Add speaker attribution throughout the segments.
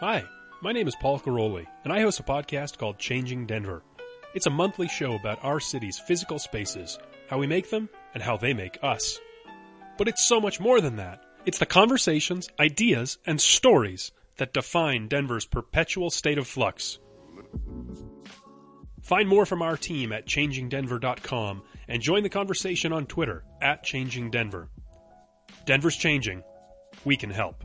Speaker 1: Hi, my name is Paul Karolyi, and I host a podcast called Changing Denver. It's a monthly show about our city's physical spaces, how we make them, and how they make us. But it's so much more than that. It's the conversations, ideas, and stories that define Denver's perpetual state of flux. Find more from our team at changingdenver.com and join the conversation on Twitter at changingdenver. Denver's changing. We can help.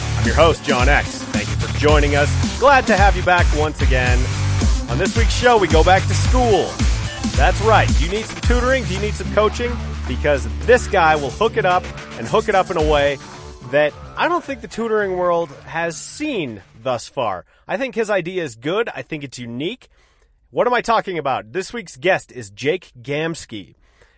Speaker 2: I'm your host, John X. Thank you for joining us. Glad to have you back once again. On this week's show, we go back to school. That's right. Do you need some tutoring? Do you need some coaching? Because this guy will hook it up and hook it up in a way that I don't think the tutoring world has seen thus far. I think his idea is good. I think it's unique. What am I talking about? This week's guest is Jake Gamsky.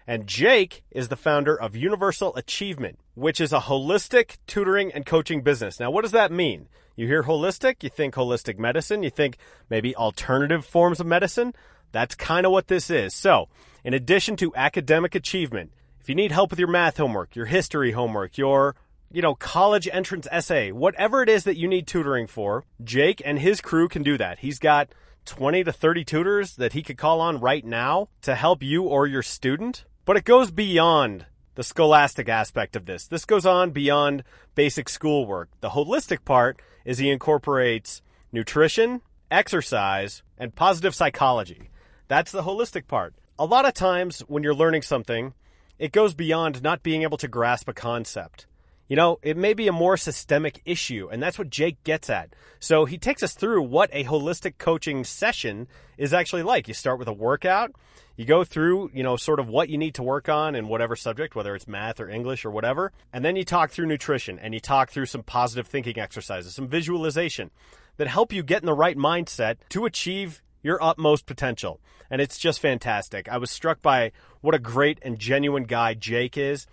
Speaker 2: And Jake is the founder of Universal Achievement, which is a holistic tutoring and coaching business. Now, what does that mean? You hear holistic, you think holistic medicine, you think maybe alternative forms of medicine. That's kind of what this is. So, in addition to academic achievement, if you need help with your math homework, your history homework, your you know, college entrance essay, whatever it is that you need tutoring for, Jake and his crew can do that. He's got 20 to 30 tutors that he could call on right now to help you or your student. But it goes beyond the scholastic aspect of this. This goes on beyond basic schoolwork. The holistic part is he incorporates nutrition, exercise, and positive psychology. That's the holistic part. A lot of times when you're learning something, it goes beyond not being able to grasp a concept. You know, it may be a more systemic issue, and that's what Jake gets at. So he takes us through what a holistic coaching session is actually like. You start with a workout, you go through, you know, sort of what you need to work on in whatever subject, whether it's math or English or whatever, and then you talk through nutrition and you talk through some positive thinking exercises, some visualization that help you get in the right mindset to achieve your utmost potential. And it's just fantastic. I was struck by what a great and genuine guy Jake is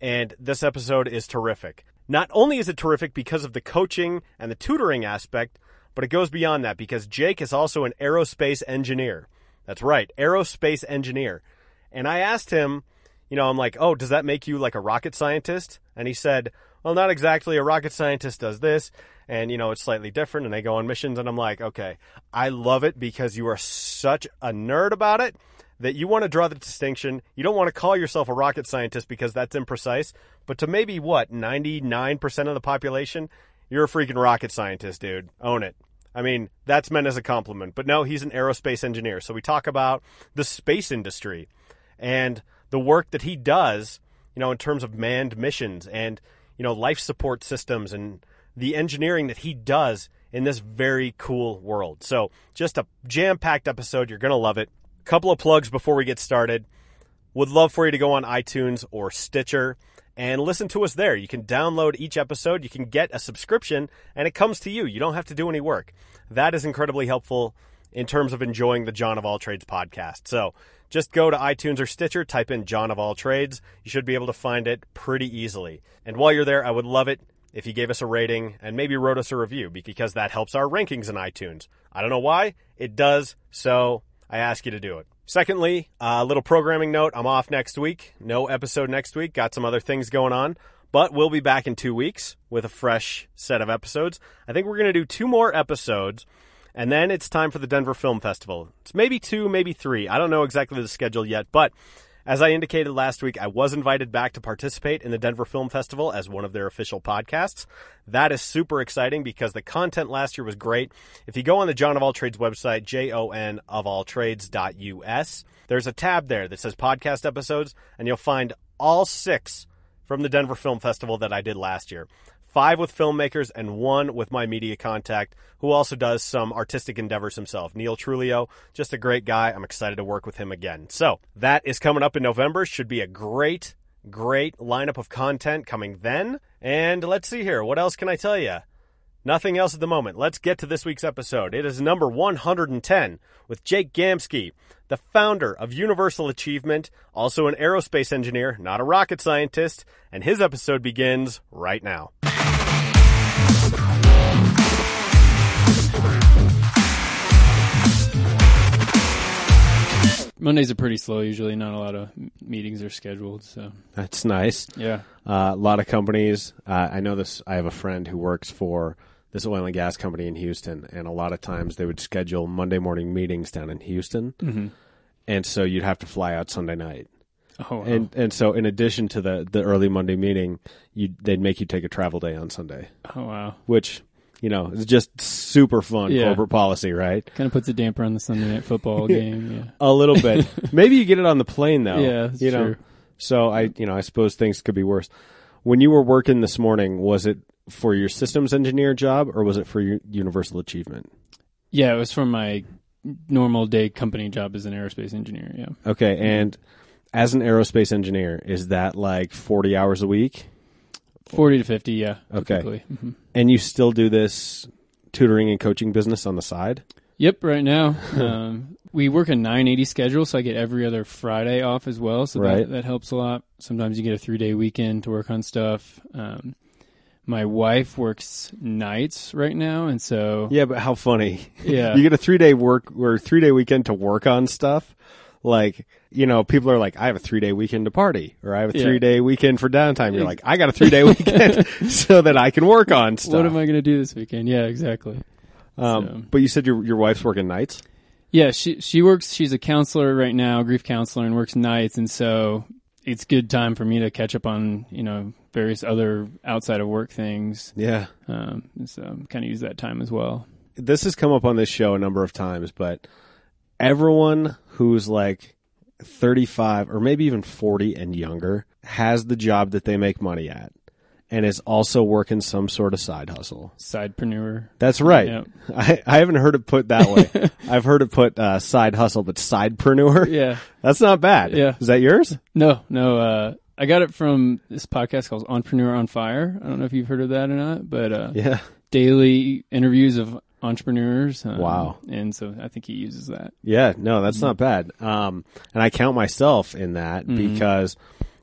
Speaker 2: and this episode is terrific. Not only is it terrific because of the coaching and the tutoring aspect, but it goes beyond that because Jake is also an aerospace engineer. That's right, aerospace engineer. And I asked him, you know, I'm like, oh, does that make you like a rocket scientist? And he said, well, not exactly. A rocket scientist does this, and, you know, it's slightly different, and they go on missions. And I'm like, okay, I love it because you are such a nerd about it that you want to draw the distinction. You don't want to call yourself a rocket scientist because that's imprecise, but to maybe what, 99% of the population, you're a freaking rocket scientist, dude. Own it. I mean, that's meant as a compliment. But no, he's an aerospace engineer. So we talk about the space industry and the work that he does, you know, in terms of manned missions and, you know, life support systems and the engineering that he does in this very cool world. So just a jam packed episode. You're going to love it. Couple of plugs before we get started. Would love for you to go on iTunes or Stitcher and listen to us there. You can download each episode, you can get a subscription, and it comes to you. You don't have to do any work. That is incredibly helpful in terms of enjoying the John of All Trades podcast. So just go to iTunes or Stitcher, type in John of All Trades. You should be able to find it pretty easily. And while you're there, I would love it if you gave us a rating and maybe wrote us a review because that helps our rankings in iTunes. I don't know why, it does. So I ask you to do it. Secondly, a little programming note. I'm off next week. No episode next week. Got some other things going on. But we'll be back in two weeks with a fresh set of episodes. I think we're going to do two more episodes, and then it's time for the Denver Film Festival. It's maybe two, maybe three. I don't know exactly the schedule yet, but as I indicated last week, I was invited back to participate in the Denver Film Festival as one of their official podcasts. That is super exciting because the content last year was great. If you go on the John of All Trades website, J O N of all trades.us, there's a tab there that says podcast episodes, and you'll find all six from the Denver Film Festival that I did last year five with filmmakers and one with my media contact, who also does some artistic endeavors himself. Neil Trulio, just a great guy. I'm excited to work with him again. So that is coming up in November. Should be a great, great lineup of content coming then. And let's see here. What else can I tell you? Nothing else at the moment. Let's get to this week's episode. It is number 110 with Jake Gamsky, the founder of Universal Achievement, also an aerospace engineer, not a rocket scientist, and his episode begins right now.
Speaker 3: Mondays are pretty slow usually. Not a lot of meetings are scheduled. So
Speaker 2: That's nice.
Speaker 3: yeah,
Speaker 2: Uh, a lot of companies. Uh, I know this. I have a friend who works for this oil and gas company in Houston, and a lot of times they would schedule Monday morning meetings down in Houston,
Speaker 3: mm-hmm.
Speaker 2: and so you'd have to fly out Sunday night.
Speaker 3: Oh, wow.
Speaker 2: And and so in addition to the the early Monday meeting, you they'd make you take a travel day on Sunday,
Speaker 3: oh wow,
Speaker 2: which you know is just super fun
Speaker 3: Yeah.
Speaker 2: corporate policy, right?
Speaker 3: kind of puts a damper on the Sunday night football game. Yeah,
Speaker 2: A little bit. Maybe you get it on the plane though.
Speaker 3: Yeah, that's
Speaker 2: you know.
Speaker 3: true.
Speaker 2: So I you know I suppose things could be worse. When you were working this morning, was it for your systems engineer job or was it for your universal achievement?
Speaker 3: yeah. It was for my normal day company job as an aerospace engineer. Yeah,
Speaker 2: Okay, and as an aerospace engineer, is that like forty hours a week?
Speaker 3: forty to fifty. Yeah.
Speaker 2: Okay.
Speaker 3: Mhm.
Speaker 2: And you still do this tutoring and coaching business on the side?
Speaker 3: Yep. Right now, um, we work a nine eighty schedule, so I get every other Friday off as well. So
Speaker 2: Right.
Speaker 3: that that helps a lot. Sometimes you get a three day weekend to work on stuff. Um, my wife works nights right now, and so
Speaker 2: Yeah, but how funny.
Speaker 3: Yeah.
Speaker 2: you get a three day work or three day weekend to work on stuff. Like, you know, people are like, I have a three day weekend to party or I have a
Speaker 3: Yeah.
Speaker 2: three day weekend for downtime. You're like, I got a three day weekend so that I can work on stuff.
Speaker 3: what am I going to do this weekend? Yeah, exactly.
Speaker 2: Um,
Speaker 3: so-
Speaker 2: But you said your, your wife's working nights?
Speaker 3: Yeah, she she works. She's a counselor right now, grief counselor, and works nights, and so it's good time for me to catch up on you know various other outside of work things.
Speaker 2: Yeah.
Speaker 3: Um, so kind of use that time as well.
Speaker 2: This has come up on this show a number of times, but everyone who's like 35 or maybe even 40 and younger has the job that they make money at and is also working some sort of side hustle.
Speaker 3: Sidepreneur.
Speaker 2: That's right.
Speaker 3: Yep.
Speaker 2: I, I haven't heard it put that way. I've heard it put uh, side hustle, but sidepreneur.
Speaker 3: Yeah.
Speaker 2: That's not bad.
Speaker 3: Yeah.
Speaker 2: Is that yours?
Speaker 3: No, no. Uh, I got it from this podcast called Entrepreneur on Fire. I don't know if you've heard of that or not, but uh,
Speaker 2: Yeah.
Speaker 3: daily interviews of entrepreneurs. Um,
Speaker 2: Wow.
Speaker 3: And so I think he uses that.
Speaker 2: Yeah, no, that's not bad. Um, and I count myself in that because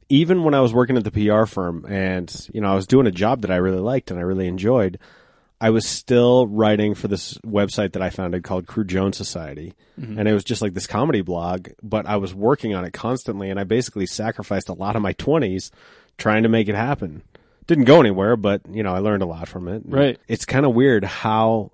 Speaker 2: even when I was working at the PR firm and, you know, I was doing a job that I really liked and I really enjoyed, I was still writing for this website that I founded called Crew Jones Society. And it was just like this comedy blog, but I was working on it constantly and I basically sacrificed a lot of my 20s trying to make it happen. Didn't go anywhere, but, you know, I learned a lot from it.
Speaker 3: Right.
Speaker 2: It's kind of weird how,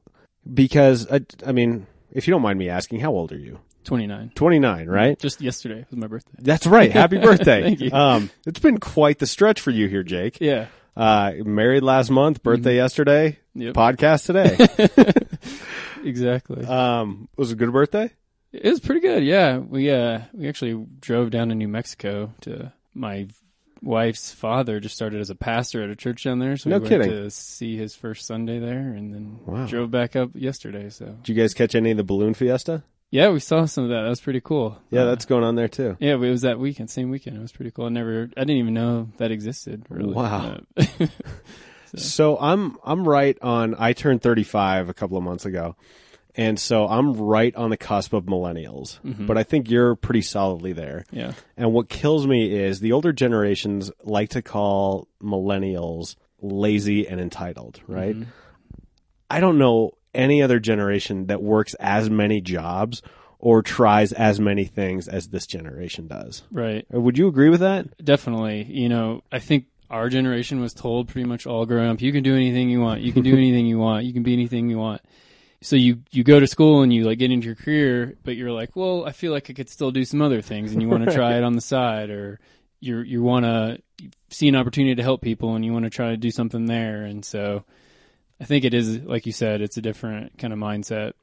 Speaker 2: because, I, I mean, if you don't mind me asking, how old are you?
Speaker 3: 29.
Speaker 2: 29, right?
Speaker 3: Just yesterday was my birthday.
Speaker 2: That's right. Happy birthday.
Speaker 3: Thank you.
Speaker 2: Um, it's been quite the stretch for you here, Jake.
Speaker 3: Yeah.
Speaker 2: Uh, married last month, birthday yesterday,
Speaker 3: Yep.
Speaker 2: podcast today.
Speaker 3: Exactly.
Speaker 2: um, was it a good birthday?
Speaker 3: It was pretty good. Yeah, we uh we actually drove down to New Mexico to my wife's father just started as a pastor at a church down there, so
Speaker 2: No
Speaker 3: we
Speaker 2: kidding.
Speaker 3: went to see his first Sunday there, and then
Speaker 2: Wow.
Speaker 3: drove back up yesterday. So
Speaker 2: Did you guys catch any of the balloon fiesta?
Speaker 3: yeah, we saw some of that. That was pretty cool.
Speaker 2: Yeah,
Speaker 3: Uh,
Speaker 2: that's going on there too.
Speaker 3: yeah. It was that weekend, same weekend. It was pretty cool. I never, I didn't even know that existed. Really.
Speaker 2: Wow.
Speaker 3: Uh,
Speaker 2: So I'm I'm right on. I turned 35 a couple of months ago, and so I'm right on the cusp of millennials. But I think you're pretty solidly there.
Speaker 3: yeah.
Speaker 2: And what kills me is the older generations like to call millennials lazy and entitled, right? I don't know any other generation that works as many jobs or tries as many things as this generation does.
Speaker 3: Right.
Speaker 2: Uh, Would you agree with that?
Speaker 3: Definitely. You know, I think our generation was told pretty much all growing up, you can do anything you want. You can do anything you want. You can be anything you want. So you, you go to school and you like get into your career, but you're like, well, I feel like I could still do some other things and you want to try it on the side or you you want to see an opportunity to help people and you want to try to do something there. And so I think it is, like you said, it's a different kind of mindset.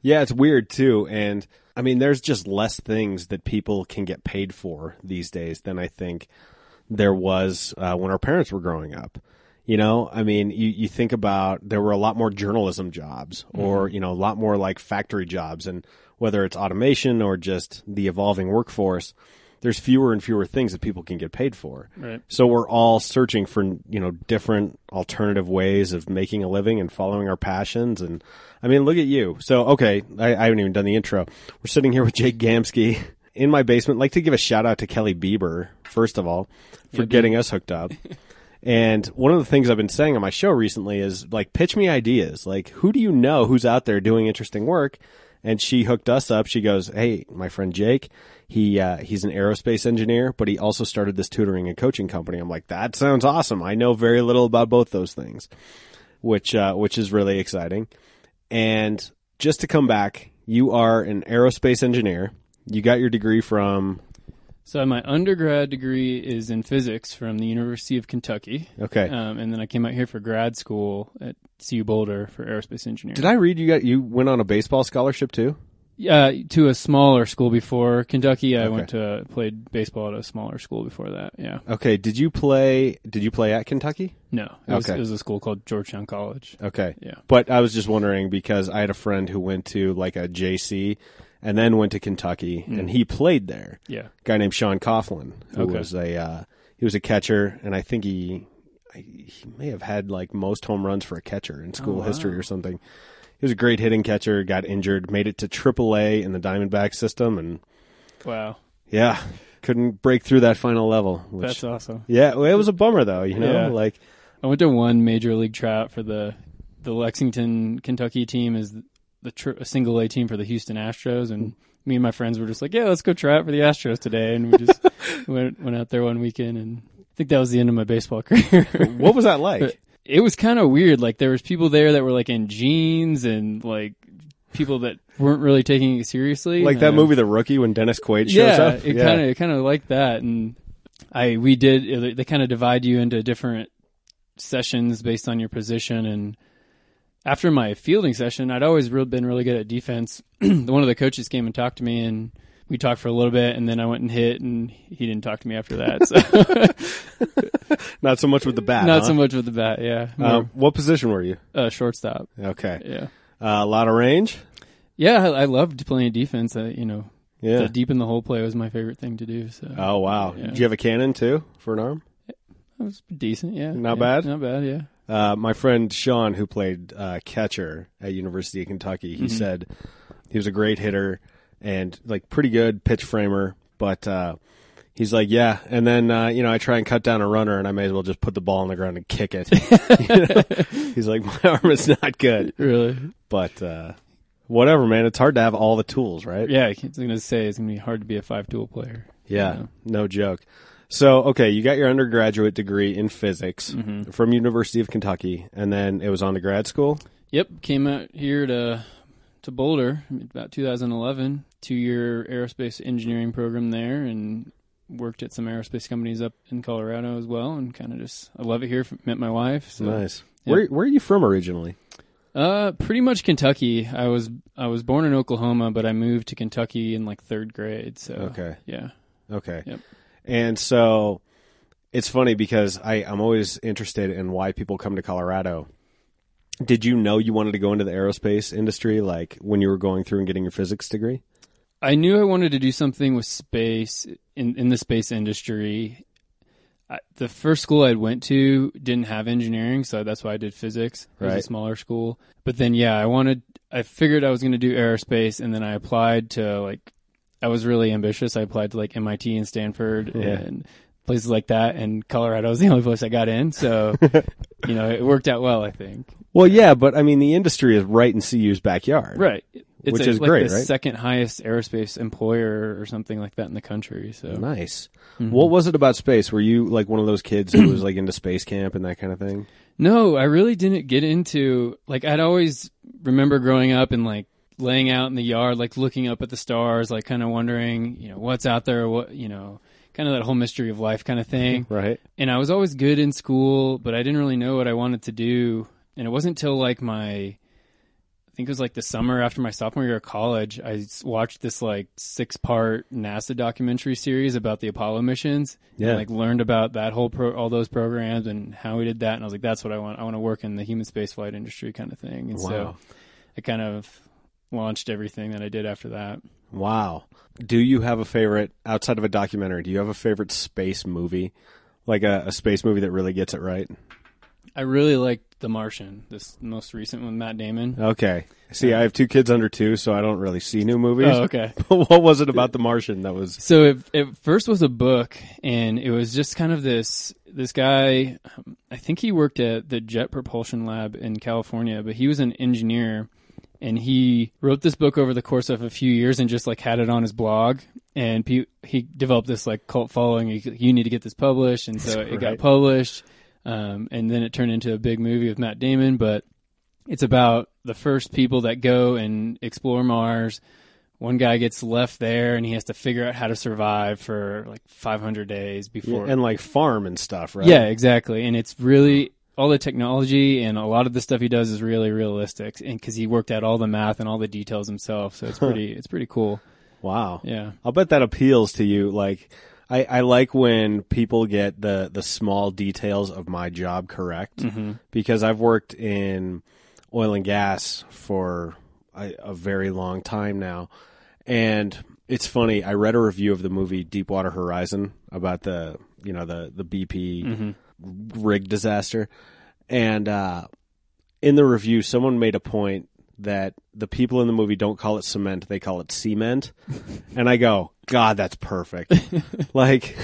Speaker 2: Yeah, it's weird too. And I mean, there's just less things that people can get paid for these days than I think there was uh, when our parents were growing up. You know, I mean, you, you think about there were a lot more journalism jobs or, mm-hmm. you know, a lot more like factory jobs and whether it's automation or just the evolving workforce, there's fewer and fewer things that people can get paid for.
Speaker 3: Right.
Speaker 2: So we're all searching for you know different alternative ways of making a living and following our passions. And I mean, look at you. So okay, I, I haven't even done the intro. We're sitting here with Jake Gamsky in my basement. I'd like to give a shout out to Kelly Bieber first of all for getting us hooked up. And one of the things I've been saying on my show recently is like, pitch me ideas. Like, who do you know who's out there doing interesting work? And she hooked us up. She goes, "Hey, my friend Jake, he uh, he's an aerospace engineer, but he also started this tutoring and coaching company." I'm like, "That sounds awesome. I know very little about both those things," which uh, which is really exciting. And just to come back, you are an aerospace engineer. You got your degree from
Speaker 3: So my undergrad degree is in physics from the University of Kentucky.
Speaker 2: okay.
Speaker 3: Um, and then I came out here for grad school at CU Boulder for aerospace engineering.
Speaker 2: Did I read you got you went on a baseball scholarship too?
Speaker 3: Yeah, to a smaller school before Kentucky. I
Speaker 2: Okay.
Speaker 3: went to played baseball at a smaller school before that. Yeah,
Speaker 2: Okay. Did you play? Did you play at Kentucky?
Speaker 3: no, it was,
Speaker 2: Okay.
Speaker 3: it was a school called Georgetown College.
Speaker 2: Okay.
Speaker 3: Yeah.
Speaker 2: But I was just wondering because I had a friend who went to like a JC and then went to Kentucky and he played there.
Speaker 3: Yeah,
Speaker 2: A guy named Sean Coughlin, who
Speaker 3: Okay.
Speaker 2: was a uh, he was a catcher, and I think he he may have had like most home runs for a catcher in school
Speaker 3: Oh, wow.
Speaker 2: history or something. He was a great hitting catcher. Got injured, made it to AAA in the Diamondback system, and
Speaker 3: wow,
Speaker 2: yeah, couldn't break through that final level. Which,
Speaker 3: that's awesome.
Speaker 2: yeah, it was a bummer though. You know,
Speaker 3: Yeah.
Speaker 2: like
Speaker 3: I went to one major league tryout for the the Lexington, Kentucky team is the tr- a single A team for the Houston Astros, and me and my friends were just like, yeah, let's go try out for the Astros today, and we just went went out there one weekend, and I think that was the end of my baseball career.
Speaker 2: what was that like?
Speaker 3: it was kind of weird. Like there was people there that were like in jeans and like people that weren't really taking it seriously.
Speaker 2: like that
Speaker 3: Um,
Speaker 2: movie The Rookie when Dennis Quaid shows
Speaker 3: yeah,
Speaker 2: up.
Speaker 3: it kind of it kind of like that, and I we did they kind of divide you into different sessions based on your position and. After my fielding session, I'd always real, been really good at defense. One of the coaches came and talked to me, and we talked for a little bit, and then I went and hit, and he didn't talk to me after that. So
Speaker 2: not so much with the bat.
Speaker 3: not
Speaker 2: huh?
Speaker 3: so much with the bat, yeah.
Speaker 2: Um, what position were you?
Speaker 3: uh, shortstop,
Speaker 2: Okay,
Speaker 3: yeah.
Speaker 2: uh, a lot of range.
Speaker 3: Yeah, I, I loved playing defense. Uh, you know,
Speaker 2: Yeah.
Speaker 3: deep in the hole play was my favorite thing to do. So
Speaker 2: Oh wow!
Speaker 3: Yeah.
Speaker 2: Did you have a cannon too for an arm?
Speaker 3: it was decent. Yeah,
Speaker 2: Not
Speaker 3: Yeah,
Speaker 2: bad?
Speaker 3: Not bad. Yeah.
Speaker 2: Uh, my friend Sean, who played uh, catcher at University of Kentucky,
Speaker 3: Mm-hmm.
Speaker 2: he said he was a great hitter and like pretty good pitch framer, but uh, he's like, yeah. And then uh, you know, I try and cut down a runner, and I may as well just put the ball on the ground and kick it. You know? He's like, my arm is not good,
Speaker 3: Really?
Speaker 2: but uh, whatever, man. It's hard to have all the tools, right?
Speaker 3: Yeah. I was gonna say it's gonna be hard to be a five tool player.
Speaker 2: Yeah,
Speaker 3: Yeah.
Speaker 2: no joke. So, okay, you got your undergraduate degree in physics
Speaker 3: Mm-hmm.
Speaker 2: from University of Kentucky, and then it was on to grad school.
Speaker 3: Yep. Came out here to to Boulder about 2011. Two year aerospace engineering program there, and worked at some aerospace companies up in Colorado as well. And kind of just I love it here. Met my wife. So.
Speaker 2: Nice.
Speaker 3: Yeah.
Speaker 2: Where Where are you from originally?
Speaker 3: Uh, pretty much Kentucky. I was I was born in Oklahoma, but I moved to Kentucky in like third grade. So
Speaker 2: Okay.
Speaker 3: yeah,
Speaker 2: Okay.
Speaker 3: Yep.
Speaker 2: And so it's funny because I I'm always interested in why people come to Colorado. Did you know you wanted to go into the aerospace industry, like when you were going through and getting your physics degree?
Speaker 3: I knew I wanted to do something with space in in the space industry. I, the first school I went to didn't have engineering, so that's why I did physics. It was
Speaker 2: Right.
Speaker 3: a smaller school, but then yeah, I wanted. I figured I was going to do aerospace, and then I applied to like. I was really ambitious. I applied to like MIT and Stanford
Speaker 2: Yeah.
Speaker 3: and places like that, and Colorado was the only place I got in. So, you know, it worked out well. I think.
Speaker 2: Well, yeah, but I mean, the industry is right in CU's backyard,
Speaker 3: Right. It's
Speaker 2: Which
Speaker 3: a-
Speaker 2: is
Speaker 3: like
Speaker 2: great,
Speaker 3: the
Speaker 2: right?
Speaker 3: second highest aerospace employer or something like that in the country. So
Speaker 2: Nice.
Speaker 3: Mm-hmm.
Speaker 2: What was it about space? Were you like one of those kids who was like into space camp and that kind of thing?
Speaker 3: no, I really didn't get into like I'd always remember growing up and like laying out in the yard, like looking up at the stars, like kind of wondering, you know, what's out there, what you know, kind of that whole mystery of life kind of thing.
Speaker 2: Right.
Speaker 3: and I was always good in school, but I didn't really know what I wanted to do. And it wasn't until like my, I think it was like the summer after my sophomore year of college, I watched this like six part NASA documentary series about the Apollo missions.
Speaker 2: Yeah.
Speaker 3: And, like learned about that whole pro, all those programs and how we did that. And I was like, that's what I want. I want to work in the human spaceflight industry kind of thing. And so
Speaker 2: Wow.
Speaker 3: I kind of launched everything that I did after that.
Speaker 2: Wow. Do you have a favorite outside of a documentary? Do you have a favorite space movie, like a, a space movie that really gets it right?
Speaker 3: I really liked The Martian, this most recent one, Matt Damon.
Speaker 2: Okay. See, I have two kids under two, so I don't really see new movies.
Speaker 3: Oh, okay.
Speaker 2: what was it about The Martian that was?
Speaker 3: So it, it first was a book, and it was just kind of this this guy. um, I think he worked at the Jet Propulsion Lab in California, but he was an engineer, and he wrote this book over the course of a few years, and just like had it on his blog. And pe- he developed this like cult following. You, you need to get this published, and so it got published. Um, and then it turned into a big movie with Matt Damon, but it's about the first people that go and explore Mars. One guy gets left there and he has to figure out how to survive for like 500 days before.
Speaker 2: and like farm and stuff, right?
Speaker 3: Yeah, exactly. And it's really all the technology and a lot of the stuff he does is really realistic and cuz he worked out all the math and all the details himself. So it's pretty it's pretty cool.
Speaker 2: Wow.
Speaker 3: Yeah.
Speaker 2: I'll bet that appeals to you. Like, I, I like when people get the, the small details of my job correct mm-hmm. because I've worked in oil and gas for a, a very long time now. And it's funny. I read a review of the movie Deepwater Horizon about the, you know, the, the BP mm-hmm. Rig disaster. And, uh, in the review, someone made a point that the people in the movie don't call it cement, they call it cement. and I go, God, that's perfect. like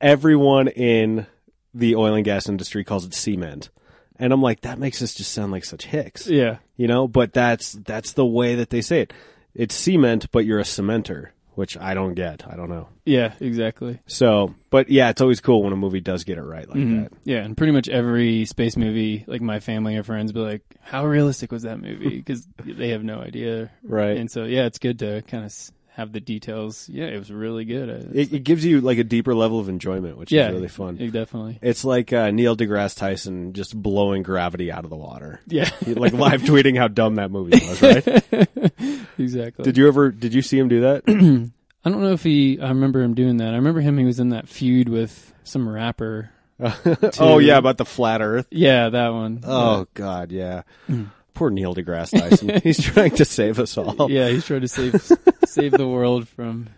Speaker 2: everyone in the oil and gas industry calls it cement. And I'm like, that makes us just sound like such hicks.
Speaker 3: Yeah.
Speaker 2: You know, but that's that's the way that they say it. It's cement, but you're a cementer, which I don't get. I don't know.
Speaker 3: Yeah, exactly.
Speaker 2: So, but yeah, it's always cool when a movie does get it right like mm-hmm. that.
Speaker 3: Yeah, and pretty much every space movie, like my family or friends, be like, "How realistic was that movie?" Because they have no idea,
Speaker 2: Right.
Speaker 3: And so, yeah, it's good to kind of have the details. Yeah, it was really good. I-
Speaker 2: It, it gives you like a deeper level of enjoyment, which
Speaker 3: yeah,
Speaker 2: is really fun.
Speaker 3: it definitely.
Speaker 2: It's like uh, Neil deGrasse Tyson just blowing gravity out of the water.
Speaker 3: Yeah,
Speaker 2: He, like live tweeting how dumb that movie was, right?
Speaker 3: exactly.
Speaker 2: did you ever did you see him do that?
Speaker 3: I don't know if he. I remember him doing that. I remember him. He was in that feud with some rapper.
Speaker 2: oh yeah, about the flat Earth.
Speaker 3: Yeah, that one.
Speaker 2: Oh god, yeah. Poor Neil deGrasse Tyson. He's trying to save us all.
Speaker 3: yeah, he's trying to save save the world from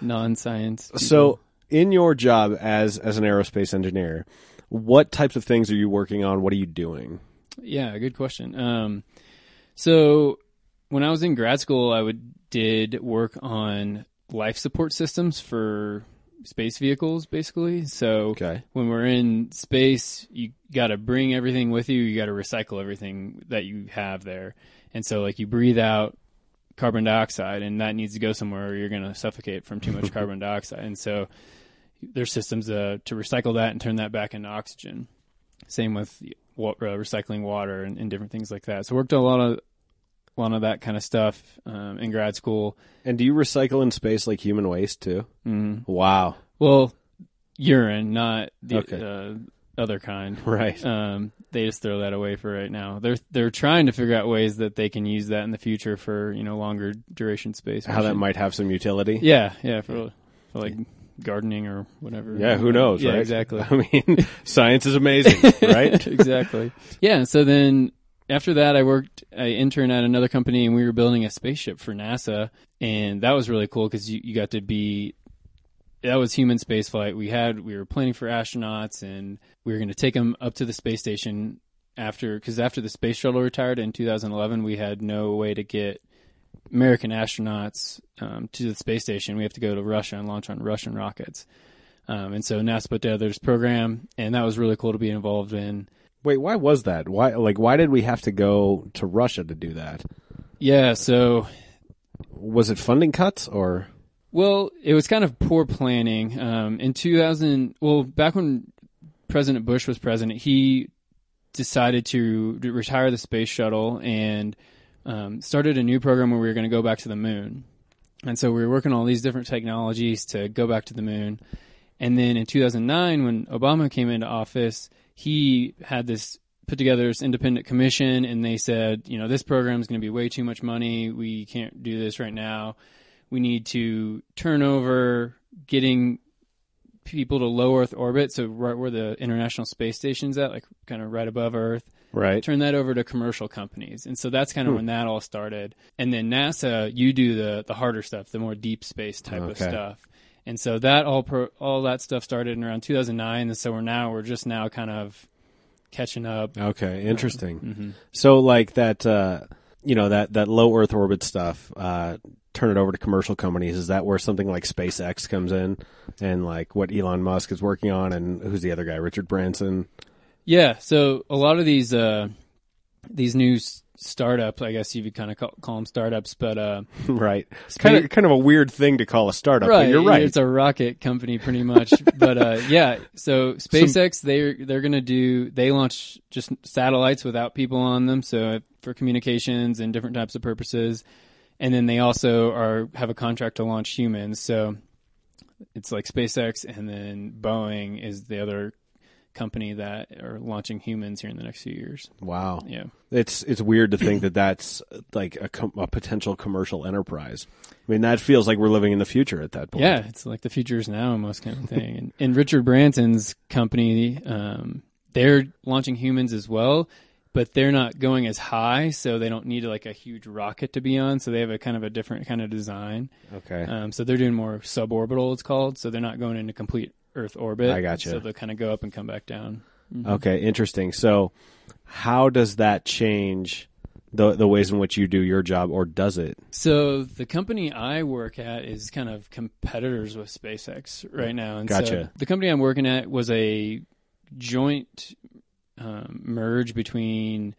Speaker 3: non-science. people.
Speaker 2: So, in your job as as an aerospace engineer, what types of things are you working on? What are you doing?
Speaker 3: Yeah, good question. Um, so when I was in grad school, I would did work on life support systems for space vehicles, basically. So
Speaker 2: Okay.
Speaker 3: when we're in space, you got to bring everything with you. You got to recycle everything that you have there, and so like you breathe out carbon dioxide, and that needs to go somewhere, or you're going to suffocate from too much carbon dioxide. And so there's systems uh, to recycle that and turn that back into oxygen. Same with uh, recycling water and, and different things like that. So worked on a lot of a lot of that kind of stuff um, in grad school.
Speaker 2: And do you recycle in space like human waste too? Mm. Wow.
Speaker 3: Well, urine, not the
Speaker 2: Okay.
Speaker 3: uh, other kind.
Speaker 2: Right.
Speaker 3: Um, they just throw that away for right now. They're they're trying to figure out ways that they can use that in the future for you know longer duration space.
Speaker 2: How that might have some utility.
Speaker 3: Yeah, yeah, for for like gardening or whatever.
Speaker 2: Yeah, who knows,
Speaker 3: Yeah,
Speaker 2: right?
Speaker 3: exactly.
Speaker 2: I mean, science is amazing, right?
Speaker 3: exactly. Yeah. So then after that, I worked, I interned at another company and we were building a spaceship for NASA. And that was really cool because you, you got to be, that was human spaceflight. We had, we were planning for astronauts and we were going to take them up to the space station after, because after the space shuttle retired in 2011, we had no way to get American astronauts um, to the space station. We have to go to Russia and launch on Russian rockets. Um, and so NASA put together this program, and that was really cool to be involved in.
Speaker 2: Wait, why was that? Why, like, why did we have to go to Russia to do that?
Speaker 3: Yeah, so
Speaker 2: Was it funding cuts or?
Speaker 3: well, it was kind of poor planning. Um, in 2000, well, back when President Bush was president, he decided to retire the space shuttle and um, started a new program where we were going to go back to the moon. And so we were working on all these different technologies to go back to the moon. And then in 2009, when Obama came into office, he had this put together this independent commission, and they said, you know, this program is going to be way too much money. We can't do this right now. We need to turn over getting people to low Earth orbit, so right where the International Space Station's at, like kind of right above Earth.
Speaker 2: Right.
Speaker 3: turn that over to commercial companies. And so that's kind of hmm. when that all started. And then NASA, you do the the harder stuff, the more deep space type of stuff. And so that all pro, all that stuff started in around 2009. And so we're now we're just now kind of catching up.
Speaker 2: Okay, interesting.
Speaker 3: Mm-hmm.
Speaker 2: So like that, uh, you know, that that low Earth orbit stuff. Uh, turn it over to commercial companies. Is that where something like SpaceX comes in, and like what Elon Musk is working on, and who's the other guy, Richard Branson?
Speaker 3: Yeah. So a lot of these uh, these new startups, I guess you could kind of call, call them startups, but uh,
Speaker 2: right. Kind of kind of a weird thing to call a startup. But you're right.
Speaker 3: It's a rocket company, pretty much. but uh, yeah, so SpaceX they're they're gonna do they launch just satellites without people on them, so for communications and different types of purposes. And then they also are have a contract to launch humans. So it's like SpaceX, and then Boeing is the other company that are launching humans here in the next few years.
Speaker 2: wow.
Speaker 3: Yeah.
Speaker 2: It's it's weird to think that that's like a, com- a potential commercial enterprise. I mean, that feels like we're living in the future at that point.
Speaker 3: Yeah, it's like the future is now almost kind of thing. and, and Richard Branson's company, um, they're launching humans as well, but they're not going as high, so they don't need like a huge rocket to be on. So they have a kind of a different kind of design.
Speaker 2: Okay.
Speaker 3: Um, so they're doing more suborbital, it's called. So they're not going into complete Earth orbit.
Speaker 2: I got gotcha.
Speaker 3: So they'll kind of go up and come back down.
Speaker 2: Okay, interesting. So, how does that change the the ways in which you do your job, or does it?
Speaker 3: So the company I work at is kind of competitors with SpaceX right now. And
Speaker 2: Gotcha.
Speaker 3: so the company I'm working at was a joint um, merge between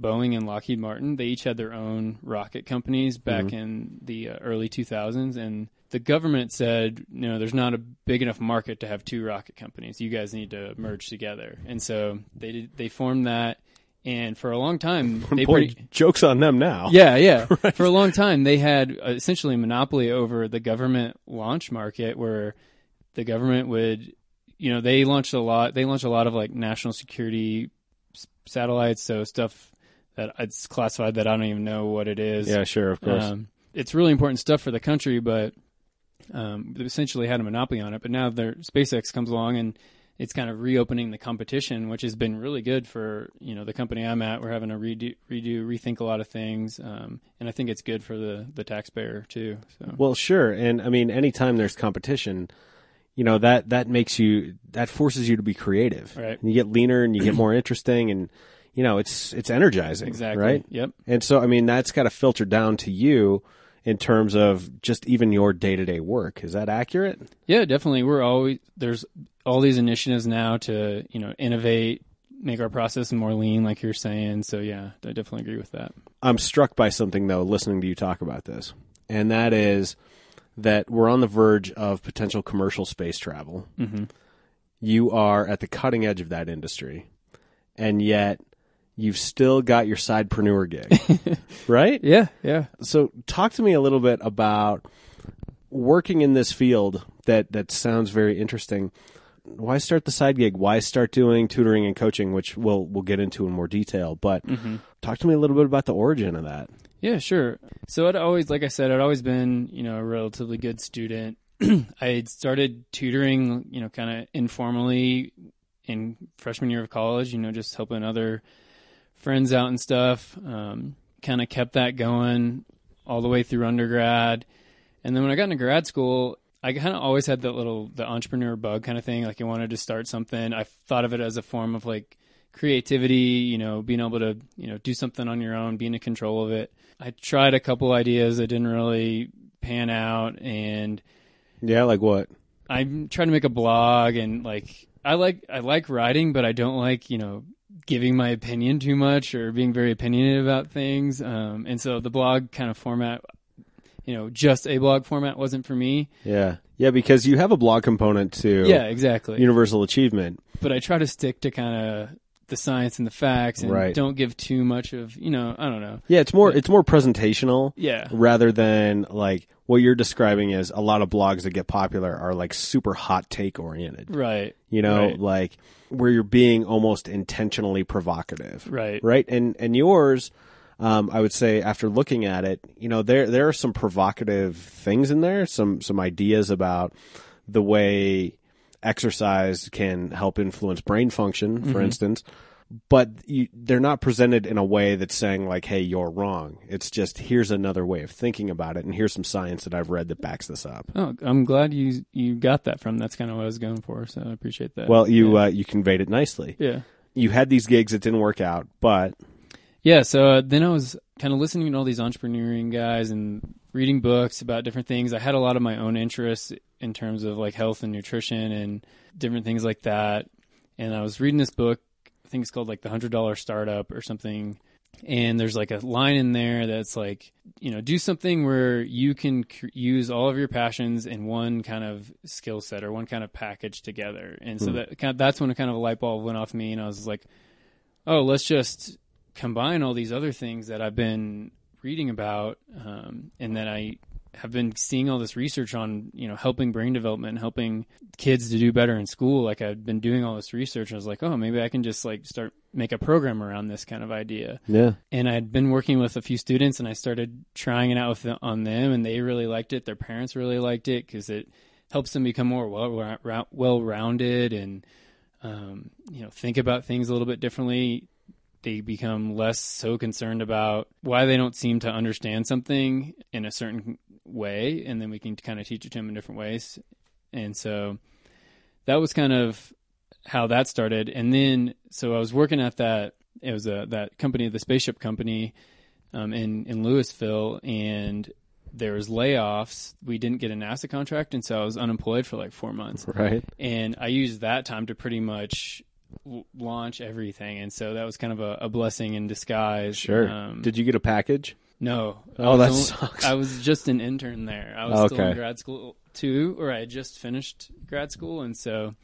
Speaker 3: Boeing and Lockheed Martin. They each had their own rocket companies back
Speaker 2: Mm-hmm.
Speaker 3: in the uh, early 2000s, and the government said, no, there's not a big enough market to have two rocket companies. You guys need to merge together. And so they did, they formed that, and for a long time, they
Speaker 2: Boy,
Speaker 3: pretty,
Speaker 2: jokes on them now.
Speaker 3: yeah, yeah. For a long time, they had essentially a monopoly over the government launch market, where the government would, you know, they launched a lot. They launched a lot of like national security s- satellites, so stuff that it's classified that I don't even know what it is.
Speaker 2: Yeah, sure, of course.
Speaker 3: Um, it's really important stuff for the country, but um, they essentially had a monopoly on it. But now their SpaceX comes along and it's kind of reopening the competition, which has been really good for you know the company I'm at. We're having to redo, redo, rethink a lot of things, um, and I think it's good for the the taxpayer too. So
Speaker 2: Well, sure, and I mean, anytime there's competition, you know that that makes you that forces you to be creative.
Speaker 3: Right.
Speaker 2: You get leaner and you get more interesting, and you know it's it's energizing.
Speaker 3: exactly,
Speaker 2: Right.
Speaker 3: Yep.
Speaker 2: And so, I mean, that's got to filter down to you in terms of just even your day to day work. Is that accurate?
Speaker 3: Yeah, definitely. We're always there's all these initiatives now to you know innovate, make our process more lean, like you're saying. So yeah, I definitely agree with that.
Speaker 2: I'm struck by something though, listening to you talk about this, and that is that we're on the verge of potential commercial space travel.
Speaker 3: Mm-hmm.
Speaker 2: You are at the cutting edge of that industry, and yet you've still got your sidepreneur gig, right?
Speaker 3: Yeah, yeah.
Speaker 2: So, talk to me a little bit about working in this field that that sounds very interesting. Why start the side gig? Why start doing tutoring and coaching, which we'll we'll get into in more detail. But mm-hmm. talk to me a little bit about the origin of that.
Speaker 3: Yeah, sure. So I'd always, like I said, I'd always been, you know, a relatively good student. I had started tutoring, you know, kind of informally in freshman year of college, you know, just helping other friends out and stuff. Um, kind of kept that going all the way through undergrad. And then when I got into grad school, I kind of always had that little, the entrepreneur bug kind of thing. Like I wanted to start something. I thought of it as a form of like creativity, you know, being able to, you know, do something on your own, being in control of it. I tried a couple ideas that didn't really pan out and
Speaker 2: Yeah, like what?
Speaker 3: I'm trying to make a blog and like I like I like writing, but I don't like, you know, giving my opinion too much or being very opinionated about things. Um, and so the blog kind of format, you know, just a blog format wasn't for me.
Speaker 2: Yeah, yeah, because you have a blog component to
Speaker 3: Yeah, exactly.
Speaker 2: universal achievement.
Speaker 3: but I try to stick to kind of the science and the facts and
Speaker 2: Right.
Speaker 3: don't give too much of, you know, I don't know.
Speaker 2: Yeah, it's more it's more presentational.
Speaker 3: Yeah.
Speaker 2: rather than like what you're describing is a lot of blogs that get popular are like super hot take oriented.
Speaker 3: Right.
Speaker 2: You know,
Speaker 3: Right.
Speaker 2: like where you're being almost intentionally provocative.
Speaker 3: Right.
Speaker 2: Right. And and yours, um, I would say after looking at it, you know, there there are some provocative things in there, some some ideas about the way exercise can help influence brain function, for instance. But you, they're not presented in a way that's saying like, "Hey, you're wrong." It's just here's another way of thinking about it, and here's some science that I've read that backs this up.
Speaker 3: Oh, I'm glad you you got that from. That's kind of what I was going for. So I appreciate that.
Speaker 2: Well, you
Speaker 3: yeah.
Speaker 2: uh, you conveyed it nicely.
Speaker 3: yeah.
Speaker 2: You had these gigs that didn't work out, but
Speaker 3: Yeah, so uh, then I was kind of listening to all these entrepreneuring guys and reading books about different things. I had a lot of my own interests in terms of like health and nutrition and different things like that. And I was reading this book, think it's called like the $100 startup or something. And there's like a line in there that's like, you know, do something where you can cr- use all of your passions in one kind of skill set or one kind of package together. And so that kind of, that's when a kind of a light bulb went off me and I was like, oh, let's just combine all these other things that I've been reading about, um, and that I have been seeing all this research on, you know, helping brain development, helping kids to do better in school. Like I've been doing all this research, and I was like, oh, maybe I can just like start make a program around this kind of idea.
Speaker 2: yeah,
Speaker 3: And I'd been working with a few students, and I started trying it out with the, on them, and they really liked it. Their parents really liked it because it helps them become more well well rounded and um, you know think about things a little bit differently. They become less so concerned about why they don't seem to understand something in a certain way, and then we can kind of teach it to them in different ways. And so that was kind of how that started. And then so I was working at that it was a that company, the spaceship company, um, in in Louisville, and there was layoffs. We didn't get a NASA contract, and so I was unemployed for like four months.
Speaker 2: right.
Speaker 3: And I used that time to pretty much launch everything, and so that was kind of a, a blessing in disguise.
Speaker 2: Sure.
Speaker 3: Um,
Speaker 2: Did you get a package?
Speaker 3: no.
Speaker 2: Oh, that
Speaker 3: only-
Speaker 2: sucks.
Speaker 3: I was just an intern there. I was still
Speaker 2: Okay.
Speaker 3: in grad school too, or I had just finished grad school, and so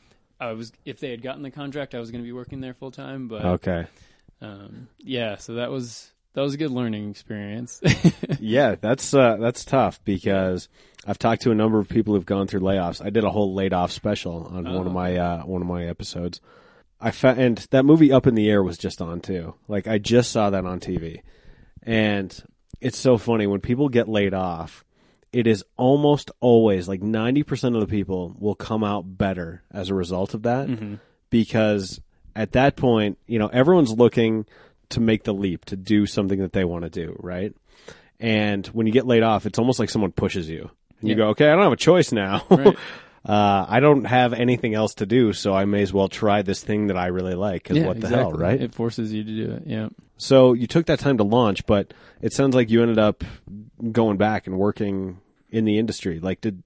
Speaker 3: I was. If they had gotten the contract, I was going to be working there full time. But
Speaker 2: Okay.
Speaker 3: um, yeah, so that was that was a good learning experience.
Speaker 2: Yeah, that's uh, that's tough because I've talked to a number of people who've gone through layoffs. I did a whole laid off special on one of
Speaker 3: Oh.
Speaker 2: my uh, one of my episodes. I fa- and that movie Up in the Air was just on too. Like I just saw that on TV, and it's so funny when people get laid off. It is almost always like ninety percent of the people will come out better as a result of that mm-hmm. because at that point, you know, everyone's looking to make the leap to do something that they want to do, right? And when you get laid off, it's almost like someone pushes you. And you go, okay, I don't have a choice now.
Speaker 3: Right.
Speaker 2: uh, I don't have anything else to do, so I may as well try this thing that I really like. Because
Speaker 3: yeah,
Speaker 2: what the
Speaker 3: exactly.
Speaker 2: hell, right?
Speaker 3: It forces you to do it. Yeah.
Speaker 2: so you took that time to launch, but it sounds like you ended up going back and working in the industry. Like, did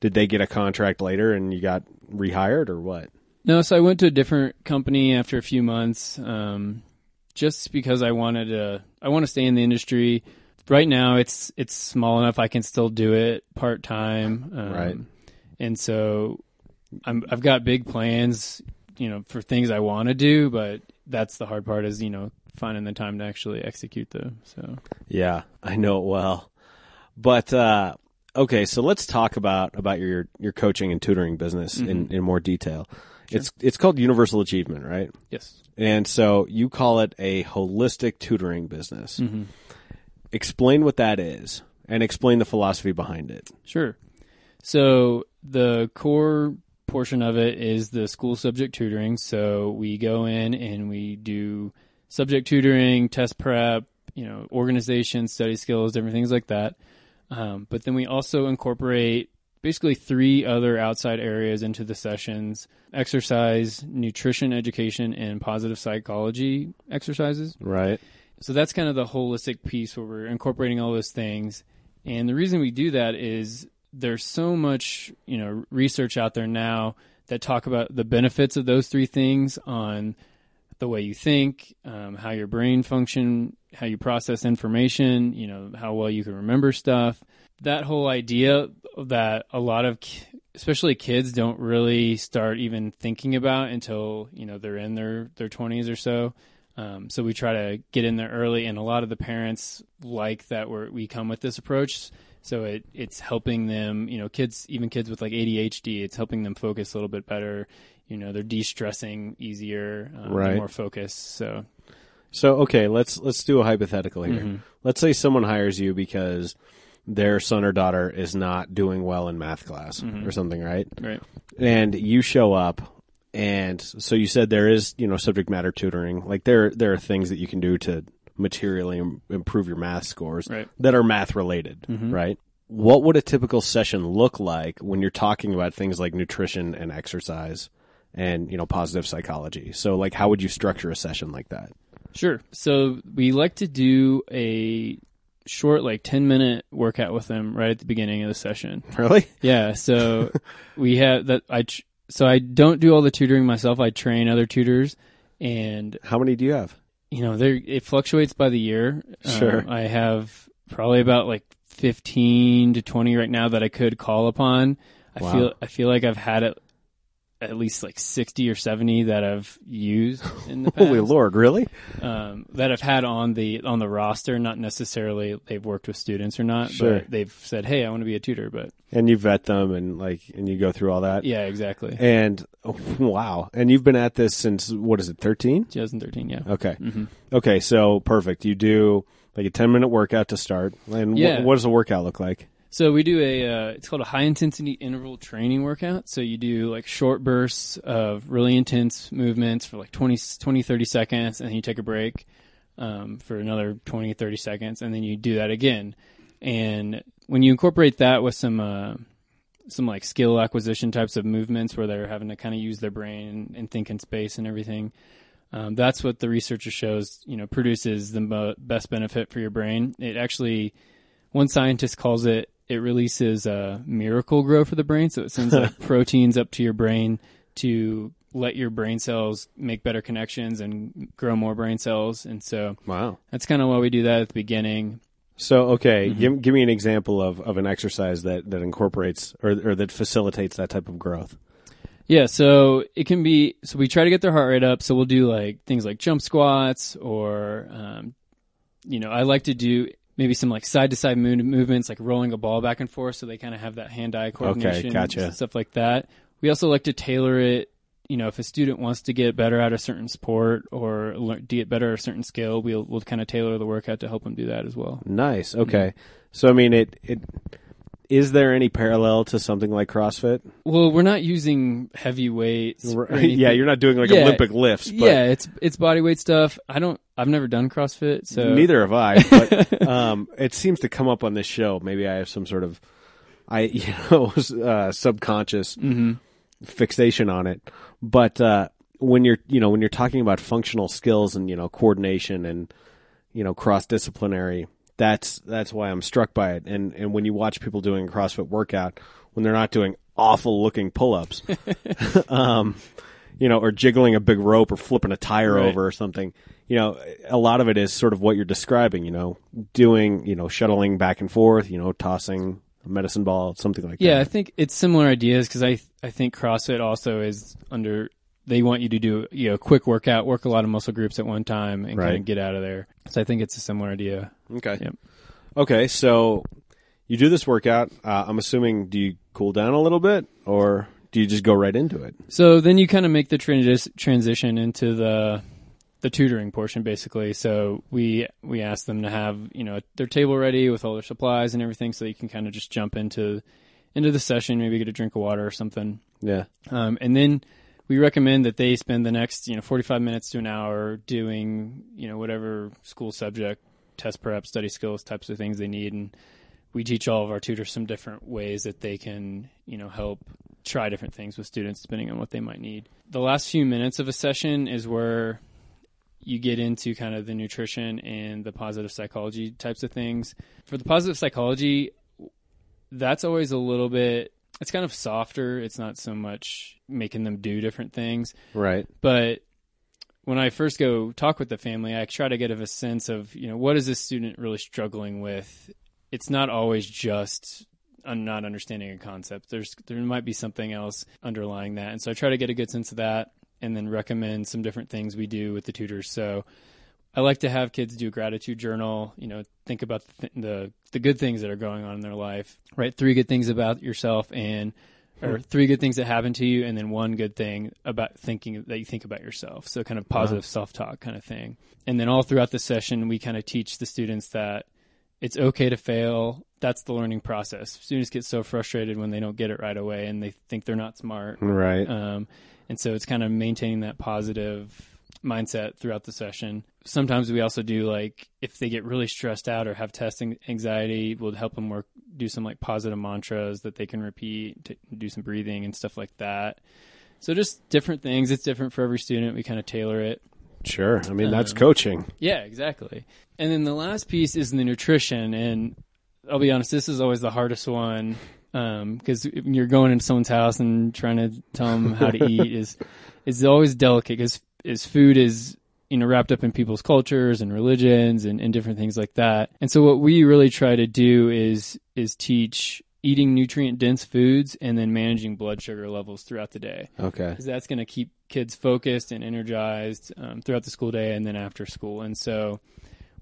Speaker 2: did they get a contract later and you got rehired or what?
Speaker 3: No, so I went to a different company after a few months, um, just because I wanted to. I want to stay in the industry. Right now, it's it's small enough I can still do it part time. Um,
Speaker 2: Right.
Speaker 3: And so, I'm I've got big plans, you know, for things I want to do, but that's the hard part is you know finding the time to actually execute them. So
Speaker 2: Yeah, I know it well. But uh, okay, so let's talk about about your your coaching and tutoring business in, in more detail. It's it's called Universal Achievement, right?
Speaker 3: yes,
Speaker 2: And so you call it a holistic tutoring business. Mm-hmm. Explain what that is and explain the philosophy behind it.
Speaker 3: Sure. So the core portion of it is the school subject tutoring. So we go in and we do subject tutoring, test prep, you know, organization, study skills, different things like that. Um, but then we also incorporate basically three other outside areas into the sessions exercise, nutrition education, and positive psychology exercises.
Speaker 2: Right.
Speaker 3: So that's kind of the holistic piece where we're incorporating all those things. And the reason we do that is there's so much, you know, research out there now that talk about the benefits of those three things on the way you think, um, how your brain function, how you process information, you know, how well you can remember stuff. That whole idea that a lot of, especially kids, don't really start even thinking about until you know they're in their their twenties or so. Um, so we try to get in there early, and a lot of the parents like that we we come with this approach. So it it's helping them, you know, kids, even kids with like ADHD, it's helping them focus a little bit better. You know, they're de-stressing easier, um,
Speaker 2: Right.
Speaker 3: more focus. So
Speaker 2: So okay, let's let's do a hypothetical here. Let's say someone hires you because their son or daughter is not doing well in math class or something, right?
Speaker 3: right,
Speaker 2: And you show up And so you said there is, you know, subject matter tutoring. Like there, there are things that you can do to materially improve your math scores
Speaker 3: Right.
Speaker 2: that are math related, mm-hmm. right? What would a typical session look like when you're talking about things like nutrition and exercise and, you know, positive psychology? So like how would you structure a session like that?
Speaker 3: Sure. So we like to do a short, like 10 minute workout with them right at the beginning of the session.
Speaker 2: Really?
Speaker 3: Yeah. So we have that. I, tr- so I don't do all the tutoring myself. I train other tutors and,
Speaker 2: How many do you have?
Speaker 3: You know, there, it fluctuates by the year.
Speaker 2: Sure.
Speaker 3: Um, I have probably about like 15 to 20 right now that I could call upon. I
Speaker 2: Wow.
Speaker 3: feel, I feel like I've had it at least like 60 or 70 that I've used in the past.
Speaker 2: Holy Lord, really?
Speaker 3: um, that I've had on the on the roster, not necessarily they've worked with students or not,
Speaker 2: Sure.
Speaker 3: but they've said, "Hey, I want to be a tutor." But
Speaker 2: And you vet them and like, and you go through all that.
Speaker 3: yeah, exactly.
Speaker 2: And oh, wow. And you've been at this since, what is it, 13?
Speaker 3: 2013, yeah.
Speaker 2: Okay.
Speaker 3: Mm-hmm.
Speaker 2: Okay. So perfect. You do like a 10 minute workout to start. And wh-
Speaker 3: Yeah.
Speaker 2: what does the workout look like?
Speaker 3: So we do a uh, it's called a high intensity interval training workout. So you do like short bursts of really intense movements for like 20, 20 30 seconds, and then you take a break um, for another 20, 30 seconds, and then you do that again. And when you incorporate that with some uh, some like skill acquisition types of movements where they're having to kind of use their brain and, and think in space and everything. Um, that's what the researcher shows, you know, produces the mo- best benefit for your brain. It actually, one scientist calls it, it releases a Miracle-Gro for the brain. So it sends like proteins up to your brain to let your brain cells make better connections and grow more brain cells. And so
Speaker 2: Wow.
Speaker 3: that's kind of why we do that at the beginning.
Speaker 2: So, okay.
Speaker 3: Mm-hmm.
Speaker 2: Give, give me an example of, of an exercise that, that incorporates or, or that facilitates that type of growth.
Speaker 3: Yeah, so it can be. So we try to get their heart rate up. So we'll do like things like jump squats, or um, you know, I like to do maybe some like side to side movements, like rolling a ball back and forth, so they kind of have that hand eye coordination,
Speaker 2: gotcha.
Speaker 3: stuff like that. We also like to tailor it. You know, if a student wants to get better at a certain sport or learn, get better at a certain skill, we'll we'll kind of tailor the workout to help them do that as well.
Speaker 2: Nice. Okay. So, I mean, it, it, is there any parallel to something like CrossFit?
Speaker 3: Well, we're not using heavy weights.
Speaker 2: yeah. You're not doing like
Speaker 3: Yeah.
Speaker 2: Olympic lifts, but
Speaker 3: yeah, it's it's body weight stuff. I don't. I've never done CrossFit, so
Speaker 2: Neither have I, but um, it seems to come up on this show. Maybe I have some sort of, I you know, uh, subconscious
Speaker 3: Mm-hmm.
Speaker 2: fixation on it. But uh, when you're, you know, when you're talking about functional skills and you know coordination and you know cross disciplinary, that's that's why I'm struck by it. And and when you watch people doing a CrossFit workout, when they're not doing awful looking pull ups, um, you know, or jiggling a big rope or flipping a tire
Speaker 3: Right.
Speaker 2: over or something. You know, a lot of it is sort of what you're describing. You know, doing, you know, shuttling back and forth. You know, tossing a medicine ball, something like that.
Speaker 3: Yeah, I think it's similar ideas because I I think CrossFit also is under. They want you to do you know a quick workout, work a lot of muscle groups at one time, and kind of get out of there. So I think it's a similar idea.
Speaker 2: Okay.
Speaker 3: Yep.
Speaker 2: Okay. So you do this workout. Uh, I'm assuming, do you cool down a little bit or do you just go right into it?
Speaker 3: So then you kind of make the transi- transition into the the tutoring portion basically. So we we ask them to have, you know, their table ready with all their supplies and everything so you can kind of just jump into into the session, maybe get a drink of water or something.
Speaker 2: Yeah.
Speaker 3: Um, and then we recommend that they spend the next, you know, 45 minutes to an hour doing, you know, whatever school subject, test prep, study skills types of things they need. And we teach all of our tutors some different ways that they can, you know, help try different things with students depending on what they might need. The last few minutes of a session is where you get into kind of the nutrition and the positive psychology types of things. For the positive psychology, that's always a little bit it's kind of softer. It's not so much making them do different things.
Speaker 2: Right.
Speaker 3: But when I first go talk with the family, I try to get a sense of, you know, what is this student really struggling with? It's not always just I'm not understanding a concept. There's there might be something else underlying that. And so I try to get a good sense of that and then recommend some different things we do with the tutors. So I like to have kids do a gratitude journal. You know, think about the, th- the the good things that are going on in their life. Write three good things about yourself, and or three good things that happened to you, and then one good thing about thinking that you think about yourself. So kind of positive self talk kind of thing. And then all throughout the session, we kind of teach the students that it's okay to fail. That's the learning process. Students get so frustrated when they don't get it right away, and they think they're not smart.
Speaker 2: Right.
Speaker 3: Um, And so it's kind of maintaining that positive mindset throughout the session. Sometimes we also do like if they get really stressed out or have testing anxiety, we'll help them work do some like positive mantras that they can repeat, to do some breathing and stuff like that. So just different things. It's different for every student. We kind of tailor it.
Speaker 2: Sure. I mean, that's
Speaker 3: Um,
Speaker 2: coaching.
Speaker 3: Yeah, exactly. And then the last piece is the nutrition. And I'll be honest, this is always the hardest one because you're going into someone's house and trying to tell them how to eat is is always delicate because is food is you know wrapped up in people's cultures and religions and, and different things like that. And so what we really try to do is is teach eating nutrient dense foods and then managing blood sugar levels throughout the day
Speaker 2: Okay.
Speaker 3: because that's going to keep kids focused and energized um, throughout the school day and then after school. And so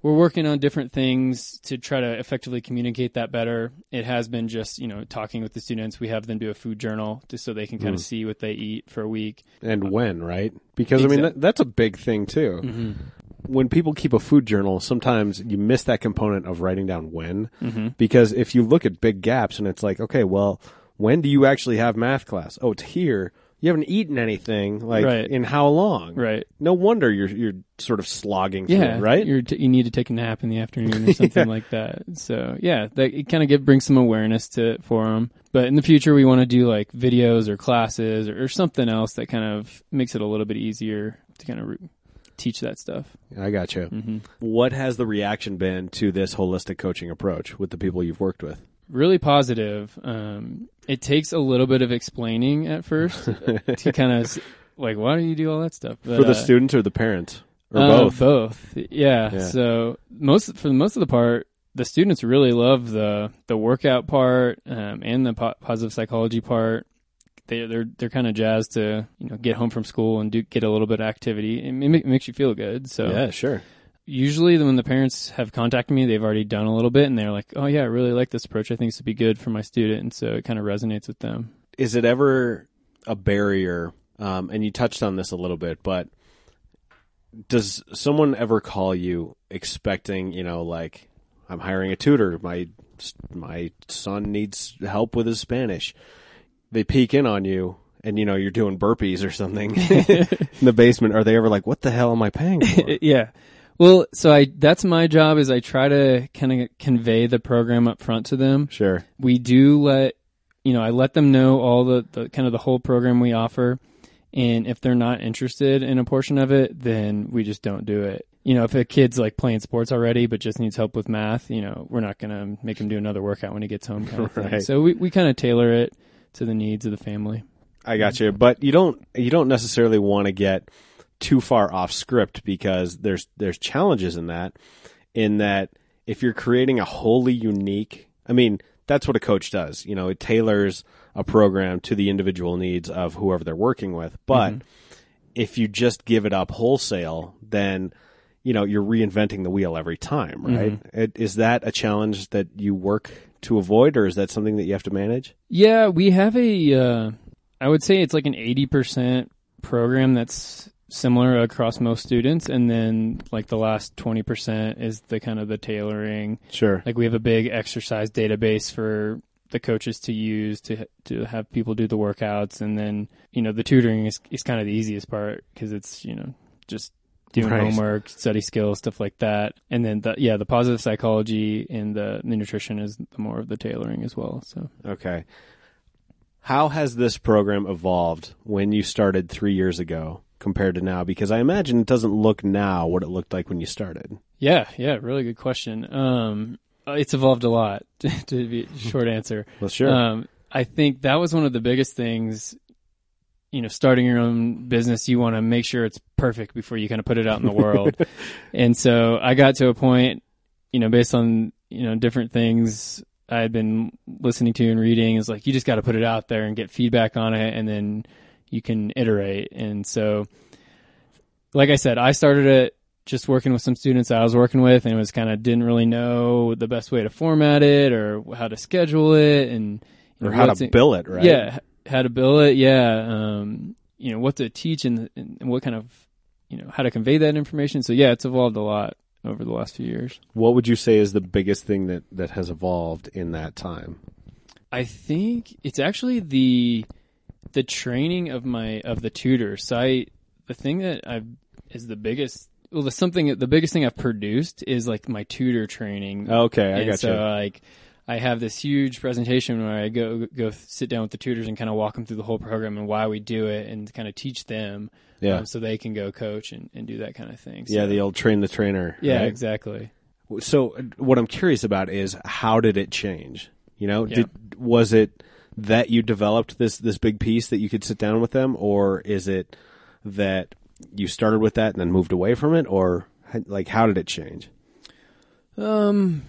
Speaker 3: we're working on different things to try to effectively communicate that better. It has been just you know talking with the students. We have them do a food journal just so they can kind of mm. see what they eat for a week.
Speaker 2: And when, right? Because I mean, that, that's a big thing too. Mm-hmm. When people keep a food journal, sometimes you miss that component of writing down when. Mm-hmm. Because if you look at big gaps and it's like, okay, well, when do you actually have math class? Oh, it's here. You haven't eaten anything like
Speaker 3: Right.
Speaker 2: in how long?
Speaker 3: Right.
Speaker 2: No wonder you're you're sort of slogging through,
Speaker 3: Yeah,
Speaker 2: it, right?
Speaker 3: You're t- you need to take a nap in the afternoon or something like that. So yeah, that it kind of brings some awareness to for them. But in the future, we want to do like videos or classes or, or something else that kind of makes it a little bit easier to kind of re- teach that stuff.
Speaker 2: I got you.
Speaker 3: Mm-hmm.
Speaker 2: What has the reaction been to this holistic coaching approach with the people you've worked with?
Speaker 3: Really positive. Um, it takes a little bit of explaining at first to kind of like, why do you do all that stuff? But,
Speaker 2: For the
Speaker 3: uh,
Speaker 2: students or the parents? Or
Speaker 3: Uh,
Speaker 2: both?
Speaker 3: Both. Yeah.
Speaker 2: Yeah.
Speaker 3: So most for the most of the part, the students really love the the workout part um, and the po- positive psychology part. They they're they're kind of jazzed to you know get home from school and do get a little bit of activity. It, ma- makes you feel good. So
Speaker 2: Yeah, sure.
Speaker 3: Usually when the parents have contacted me, they've already done a little bit and they're like, "Oh yeah, I really like this approach. I think this would be good for my student." And so it kind of resonates with them.
Speaker 2: is it ever a barrier? Um, and you touched on this a little bit, but does someone ever call you expecting, you know, like I'm hiring a tutor, my my son needs help with his Spanish. They peek in on you, and you know you're doing burpees or something in the basement. Are they ever like, "What the hell am I paying for?"
Speaker 3: yeah. Well, so I that's my job is I try to kind of convey the program up front to them.
Speaker 2: sure.
Speaker 3: we do let you know I let them know all the, the kind of the whole program we offer, and if they're not interested in a portion of it, then we just don't do it. You know, if a kid's like playing sports already but just needs help with math, you know, we're not gonna make him do another workout when he gets home. Kind of thing.
Speaker 2: Right.
Speaker 3: So we we kind of tailor it to the needs of the family.
Speaker 2: I got you, but you don't you don't necessarily want to get too far off script because there's there's challenges in that. In that, if you're creating a wholly unique, I mean, that's what a coach does. You know, it tailors a program to the individual needs of whoever they're working with. But if you just give it up wholesale, then you know you're reinventing the wheel every time, right? It- Is that a challenge that you work to avoid, or is that something that you have to manage?
Speaker 3: Yeah, we have a. Uh, I would say it's like an eighty percent program that's similar across most students, and then like the last twenty percent is the kind of the tailoring.
Speaker 2: Sure.
Speaker 3: Like we have a big exercise database for the coaches to use to to have people do the workouts, and then you know the tutoring is is kind of the easiest part because it's you know just doing
Speaker 2: Right.
Speaker 3: homework, study skills, stuff like that, and then the yeah the positive psychology and the, the nutrition is the more of the tailoring as well. So.
Speaker 2: Okay. How has this program evolved when you started three years ago compared to now? Because I imagine it doesn't look now what it looked like when you started.
Speaker 3: Yeah, yeah, really good question. Um, it's evolved a lot. to be short answer.
Speaker 2: Well, sure.
Speaker 3: Um, I think that was one of the biggest things. You know, starting your own business, you want to make sure it's perfect before you kind of put it out in the world. and so I got to a point, you know, based on you know different things I had been listening to and reading, is like you just got to put it out there and get feedback on it, and then you can iterate. And so, like I said, I started it just working with some students I was working with, and it was kind of didn't really know the best way to format it or how to schedule it, and you
Speaker 2: or
Speaker 3: know,
Speaker 2: how to
Speaker 3: it-
Speaker 2: bill it, right?
Speaker 3: Yeah, how to bill it. Yeah, um, you know what to teach and, and what kind of you know how to convey that information. So yeah, it's evolved a lot over the last few years.
Speaker 2: What would you say is the biggest thing that, that has evolved in that time?
Speaker 3: I think it's actually the the training of my of the tutors. So I the thing that I is the biggest well the something the biggest thing I've produced is like my tutor training.
Speaker 2: Okay, I
Speaker 3: and
Speaker 2: got
Speaker 3: so
Speaker 2: you.
Speaker 3: like I have this huge presentation where I go go sit down with the tutors and kind of walk them through the whole program and why we do it and kind of teach them.
Speaker 2: Yeah.
Speaker 3: um, so they can go coach and, and do that kind of thing.
Speaker 2: Yeah,
Speaker 3: So-
Speaker 2: the old train the trainer.
Speaker 3: yeah,
Speaker 2: right?
Speaker 3: exactly.
Speaker 2: So what I'm curious about is how did it change? You know,
Speaker 3: Yeah.
Speaker 2: did was it that you developed this this big piece that you could sit down with them, or is it that you started with that and then moved away from it, or like how did it change?
Speaker 3: Um,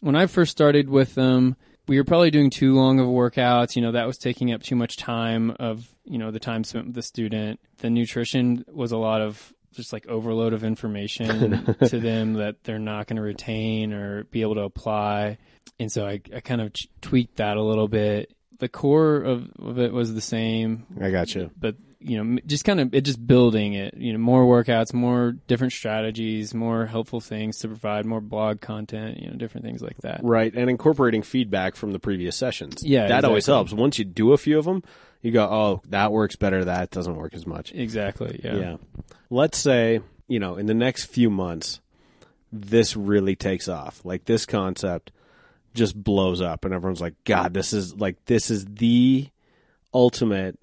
Speaker 3: when I first started with them, we were probably doing too long of workouts. You know, that was taking up too much time of, you know, the time spent with the student. The nutrition was a lot of just like overload of information to them that they're not going to retain or be able to apply. And so I, I kind of tweaked that a little bit. The core of, of it was the same
Speaker 2: I got you.
Speaker 3: but you know, just kind of it just building it. You know, more workouts, more different strategies, more helpful things to provide, more blog content. You know, different things like that.
Speaker 2: Right, and incorporating feedback from the previous sessions.
Speaker 3: Yeah,
Speaker 2: that always helps. Once you do a few of them, you go, "Oh, that works better. That doesn't work as much."
Speaker 3: Exactly. Yeah.
Speaker 2: Yeah. Let's say, you know, in the next few months, this really takes off. Like this concept just blows up and everyone's like, God, this is like, this is the ultimate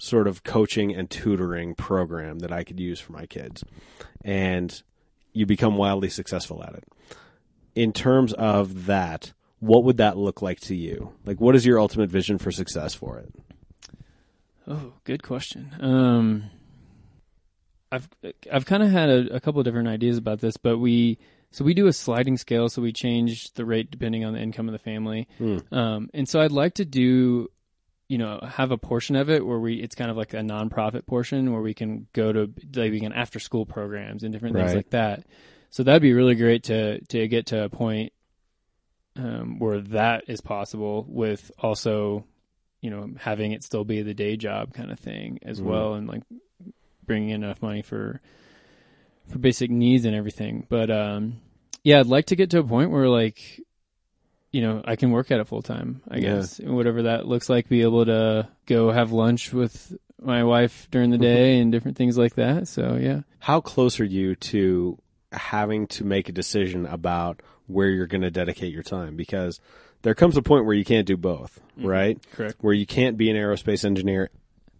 Speaker 2: sort of coaching and tutoring program that I could use for my kids. And you become wildly successful at it. In terms of that, what would that look like to you? Like, what is your ultimate vision for success for it?
Speaker 3: Oh, good question. Um, I've I've kind of had a, a couple of different ideas about this, but we so we do a sliding scale, so we change the rate depending on the income of the family. Um, and so I'd like to do, you know, have a portion of it where we it's kind of like a nonprofit portion where we can go to like we can after school programs and different things
Speaker 2: Right.
Speaker 3: like that. So that'd be really great to to get to a point um, where that is possible with also you know having it still be the day job kind of thing as well and like bringing in enough money for for basic needs and everything. But um yeah i'd like to get to a point where like you know i can work at it full time i
Speaker 2: Yeah.
Speaker 3: guess whatever that looks like be able to go have lunch with my wife during the day and different things like that. So yeah.
Speaker 2: How close are you to having to make a decision about where you're going to dedicate your time? Because there comes a point where you can't do both right?
Speaker 3: Correct.
Speaker 2: Where you can't be an aerospace engineer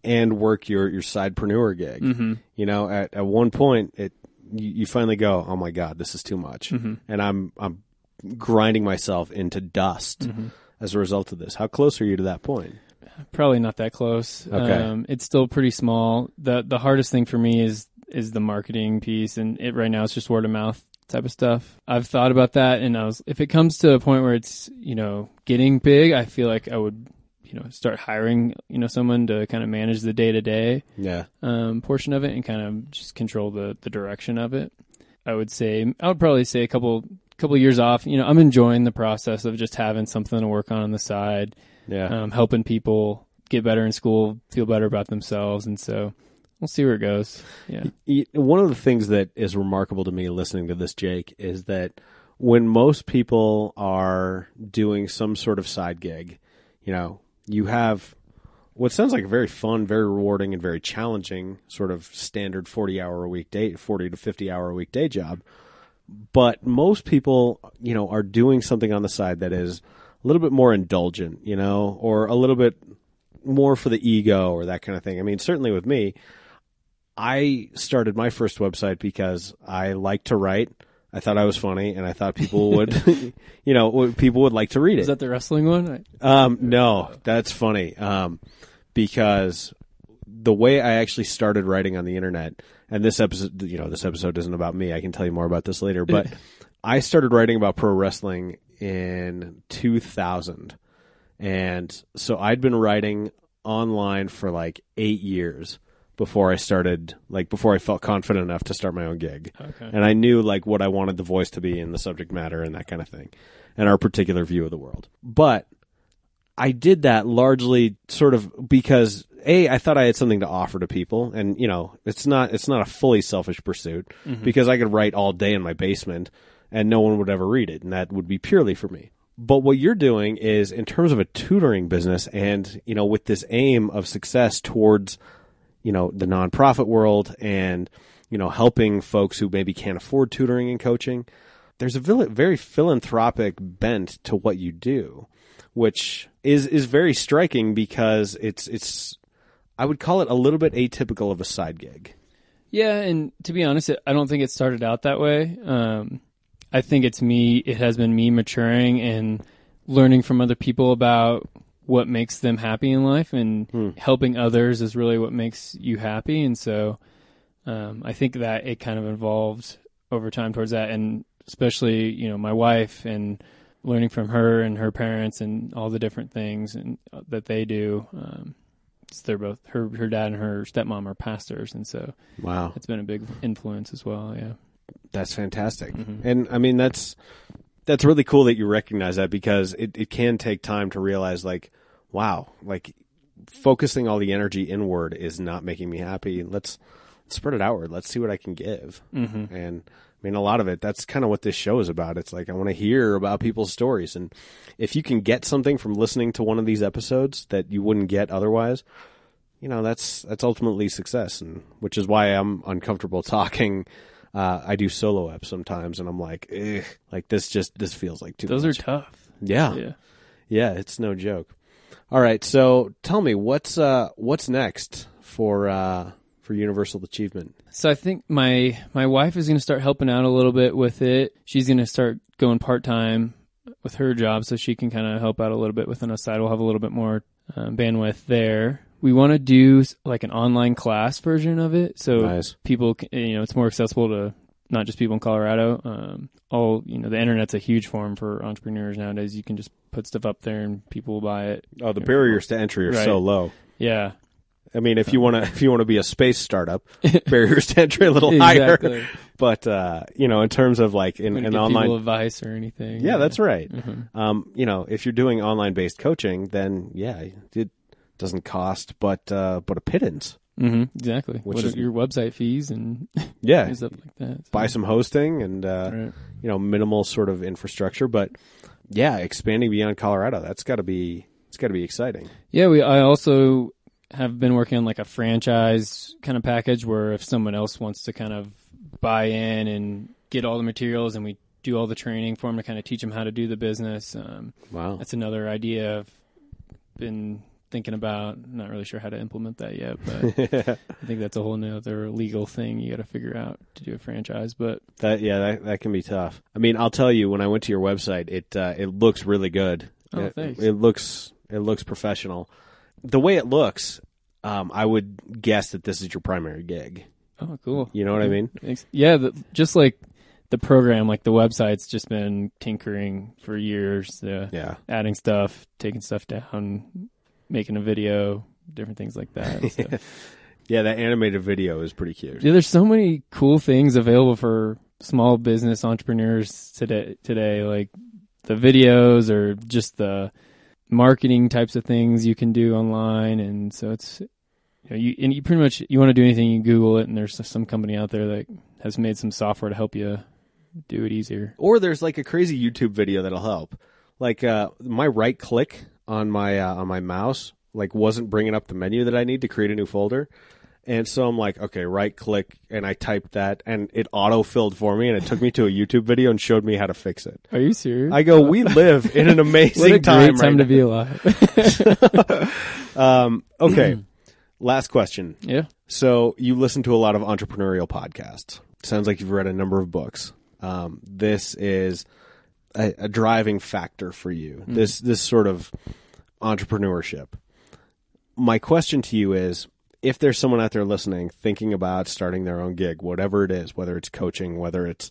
Speaker 2: and work your your sidepreneur gig.
Speaker 3: Mm-hmm.
Speaker 2: you know at, at one point it you, you finally go oh my god this is too much. And i'm i'm grinding myself into dust as a result of this. How close are you to that point?
Speaker 3: Probably not that close.
Speaker 2: Okay.
Speaker 3: Um, it's still pretty small. the The hardest thing for me is is the marketing piece, and it right now it's just word of mouth type of stuff. I've thought about that, and I was if it comes to a point where it's you know getting big, I feel like I would you know start hiring you know someone to kind of manage the day to day
Speaker 2: yeah
Speaker 3: um, portion of it and kind of just control the the direction of it. I would say I would probably say a couple couple years off. You know, I'm enjoying the process of just having something to work on on the side
Speaker 2: yeah
Speaker 3: um, helping people get better in school, feel better about themselves, and so we'll see where it goes. Yeah,
Speaker 2: One of the things that is remarkable to me listening to this, Jake, is that when most people are doing some sort of side gig, you know, you have what sounds like a very fun, very rewarding, and very challenging sort of standard 40 hour a week day, 40 to 50 hour a week day job. But most people, you know, are doing something on the side that is a little bit more indulgent, you know, or a little bit more for the ego or that kind of thing. I mean, certainly with me, I started my first website because I like to write. I thought I was funny, and I thought people would, you know, people would like to read it.
Speaker 3: is that the wrestling one?
Speaker 2: Um, no, that's funny. Um, because the way I actually started writing on the internet, and this episode, you know, this episode isn't about me. I can tell you more about this later, but I started writing about pro wrestling in 2000. And so I'd been writing online for like eight years before I started, like before I felt confident enough to start my own gig.
Speaker 3: Okay.
Speaker 2: And I knew like what I wanted the voice to be and the subject matter and that kind of thing and our particular view of the world. But I did that largely sort of because a I thought I had something to offer to people, and you know it's not it's not a fully selfish pursuit mm-hmm. because I could write all day in my basement and no one would ever read it, and that would be purely for me. But what you're doing is in terms of a tutoring business and, you know, with this aim of success towards, you know, the nonprofit world and, you know, helping folks who maybe can't afford tutoring and coaching, there's a very philanthropic bent to what you do, which is is very striking because it's it's I would call it a little bit atypical of a side gig.
Speaker 3: Yeah, and to be honest, I don't think it started out that way. Um, I think it's me. It has been me maturing and learning from other people about what makes them happy in life, and helping others is really what makes you happy. And so, um, I think that it kind of evolved over time towards that, and especially you know my wife and learning from her and her parents and all the different things and uh, that they do. Um, they're both her her dad and her stepmom are pastors, and so
Speaker 2: Wow.
Speaker 3: it's been a big influence as well. Yeah.
Speaker 2: That's fantastic. And I mean that's that's really cool that you recognize that because it, it can take time to realize like, wow, like focusing all the energy inward is not making me happy. Let's spread it outward. Let's see what I can give. Mm-hmm. And I mean, a lot of it, that's kind of what this show is about. It's like, I want to hear about people's stories. And if you can get something from listening to one of these episodes that you wouldn't get otherwise, you know, that's, that's ultimately success. And which is why I'm uncomfortable talking. Uh, I do solo apps sometimes and I'm like, Ugh, like this just, this feels like too
Speaker 3: Those
Speaker 2: much.
Speaker 3: are tough.
Speaker 2: Yeah.
Speaker 3: Yeah.
Speaker 2: Yeah, it's no joke. All right, so tell me what's uh what's next for uh for Universal Achievement?
Speaker 3: So I think my my wife is going to start helping out a little bit with it. She's going to start going part time with her job, so she can kind of help out a little bit with an aside. We'll have a little bit more um, bandwidth there. We want to do like an online class version of it, so
Speaker 2: Nice.
Speaker 3: people, can, you know, it's more accessible to not just people in Colorado. Um, all you know, the internet's a huge forum for entrepreneurs nowadays. You can just put stuff up there and people will buy it.
Speaker 2: Oh, the barriers to entry are
Speaker 3: Right.
Speaker 2: so low.
Speaker 3: Yeah,
Speaker 2: I mean, if you want to if you want to be a space startup, barriers to entry a little higher. But uh, you know, in terms of like in an online
Speaker 3: advice or anything.
Speaker 2: Yeah, that's right.
Speaker 3: Mm-hmm.
Speaker 2: Um, you know, if you're doing online based coaching, then yeah, it doesn't cost but uh but a pittance.
Speaker 3: hmm exactly.
Speaker 2: Which
Speaker 3: what
Speaker 2: is-
Speaker 3: are your website fees and
Speaker 2: Yeah.
Speaker 3: stuff like that? So-
Speaker 2: buy some hosting and uh,
Speaker 3: Right.
Speaker 2: you know minimal sort of infrastructure but yeah expanding beyond colorado that's got to be it's got to be exciting
Speaker 3: Yeah, we. I also have been working on like a franchise kind of package where if someone else wants to kind of buy in and get all the materials and we do all the training for them to kind of teach them how to do the business. Um,
Speaker 2: wow
Speaker 3: that's another idea I've been thinking about. Not really sure how to implement that yet, but I think that's a whole nother legal thing you got to figure out to do a franchise. But
Speaker 2: that yeah that, that can be tough i mean i'll tell you when i went to your website it uh, it looks really good
Speaker 3: Oh,
Speaker 2: it,
Speaker 3: thanks.
Speaker 2: it looks it looks professional the way it looks um, i would guess that this is your primary gig
Speaker 3: oh, cool.
Speaker 2: you know what i mean
Speaker 3: Thanks. Yeah, the, just like the program, like the website's just been tinkering for years. Uh,
Speaker 2: yeah
Speaker 3: adding stuff, taking stuff down, making a video, different things like that. So.
Speaker 2: yeah that animated video is pretty cute
Speaker 3: yeah, there's so many cool things available for small business entrepreneurs today. Today, like the videos or just the marketing types of things you can do online, and so it's you know you and you pretty much you want to do anything, you Google it, and there's some company out there that has made some software to help you do it easier.
Speaker 2: or there's like a crazy YouTube video that'll help. Like uh, my right click on my uh, on my mouse like wasn't bringing up the menu that I need to create a new folder. And so I'm like, okay, right click, and I typed that, and it auto filled for me, and it took me to a YouTube video and showed me how to fix it.
Speaker 3: Are you serious?
Speaker 2: I go, we live in an amazing
Speaker 3: a great
Speaker 2: time,
Speaker 3: time
Speaker 2: right
Speaker 3: to be alive.
Speaker 2: Um, okay, last question.
Speaker 3: yeah.
Speaker 2: So you listen to a lot of entrepreneurial podcasts. Sounds like you've read a number of books. Um, this is a, a driving factor for you. Mm-hmm. This this sort of entrepreneurship. My question to you is: If there's someone out there listening, thinking about starting their own gig, whatever it is, whether it's coaching, whether it's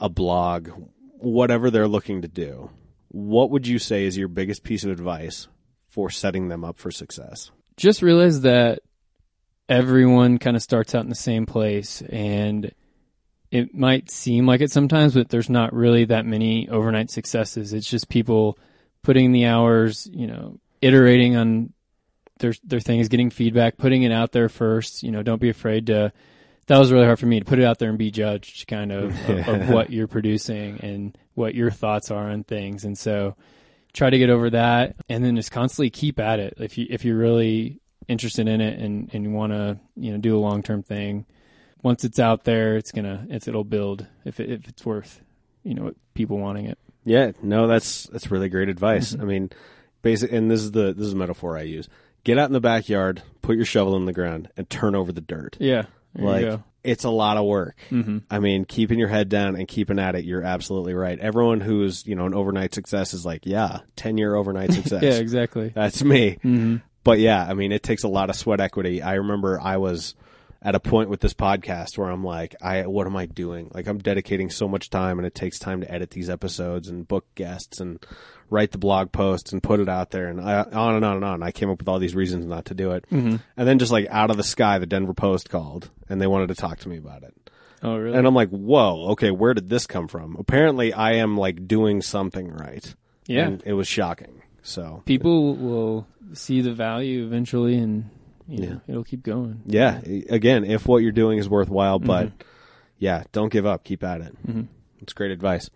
Speaker 2: a blog, whatever they're looking to do, what would you say is your biggest piece of advice for setting them up for success?
Speaker 3: just realize that everyone kind of starts out in the same place and it might seem like it sometimes but there's not really that many overnight successes it's just people putting the hours you know iterating on their their things getting feedback putting it out there first you know don't be afraid to that was really hard for me to put it out there and be judged kind of of, of what you're producing and what your thoughts are on things. And so try to get over that and then just constantly keep at it. If you if you're really interested in it and, and you want to, you know, do a long-term thing, once it's out there, it's going to it's it'll build if it, if it's worth, you know, people wanting it.
Speaker 2: Yeah, no, that's that's really great advice. I mean, basic, and this is the this is the metaphor I use. Get out in the backyard, put your shovel in the ground, and turn over the dirt.
Speaker 3: Yeah.
Speaker 2: Like it's a lot of work. Mm-hmm. I mean, keeping your head down and keeping at it. You're absolutely right. Everyone who's you know an overnight success is like, yeah, ten year overnight success.
Speaker 3: Yeah, exactly.
Speaker 2: That's me. But yeah, I mean, it takes a lot of sweat equity. I remember I was at a point with this podcast where I'm like, I what am I doing? Like I'm dedicating so much time and it takes time to edit these episodes and book guests and write the blog posts and put it out there and I, on and on and on. I came up with all these reasons not to do it. Mm-hmm. And then just like out of the sky, the Denver Post called and they wanted to talk to me about it.
Speaker 3: Oh, really?
Speaker 2: And I'm like, whoa, okay, where did this come from? Apparently I am like doing something right.
Speaker 3: Yeah.
Speaker 2: And it was shocking. So
Speaker 3: People will see the value eventually and you know, it'll keep going.
Speaker 2: Yeah. Again, if what you're doing is worthwhile, but yeah, don't give up. Keep at it. It's great advice.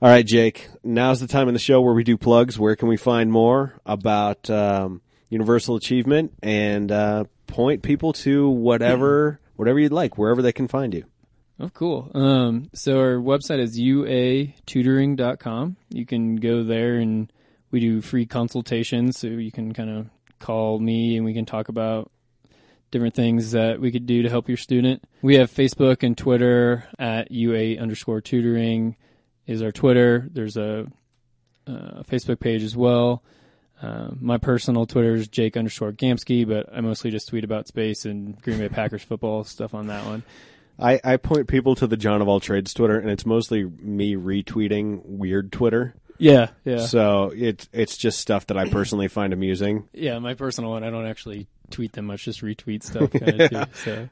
Speaker 2: All right, Jake. Now's the time in the show where we do plugs. Where can we find more about um, Universal Achievement and uh, point people to whatever whatever you'd like, wherever they can find you?
Speaker 3: Oh, cool. Um, so our website is uatutoring.com. You can go there and we do free consultations. So you can kind of call me and we can talk about different things that we could do to help your student. We have Facebook and Twitter at UA underscore tutoring is our Twitter. There's a, uh Facebook page as well. Uh, my personal Twitter is Jake underscore Gamsky, but I mostly just tweet about space and Green Bay Packers football stuff on that one.
Speaker 2: I, I point people to the Jon of all trades Twitter, and it's mostly me retweeting weird Twitter.
Speaker 3: Yeah, yeah.
Speaker 2: So it's it's just stuff that I personally find amusing.
Speaker 3: Yeah, my personal one, I don't actually tweet them much, just retweet stuff kind of too. So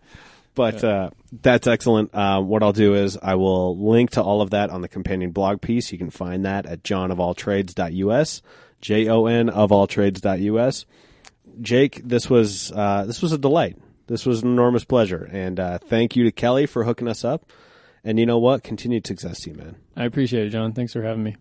Speaker 2: But uh, that's excellent. Uh, what I'll do is I will link to all of that on the companion blog piece. You can find that at jonofalltrades.us, J O N of all trades.us. Jake, this was uh, this was a delight. This was an enormous pleasure, and uh, thank you to Kelly for hooking us up. And you know what? Continued success to you, man.
Speaker 3: I appreciate it, Jon. Thanks for having me.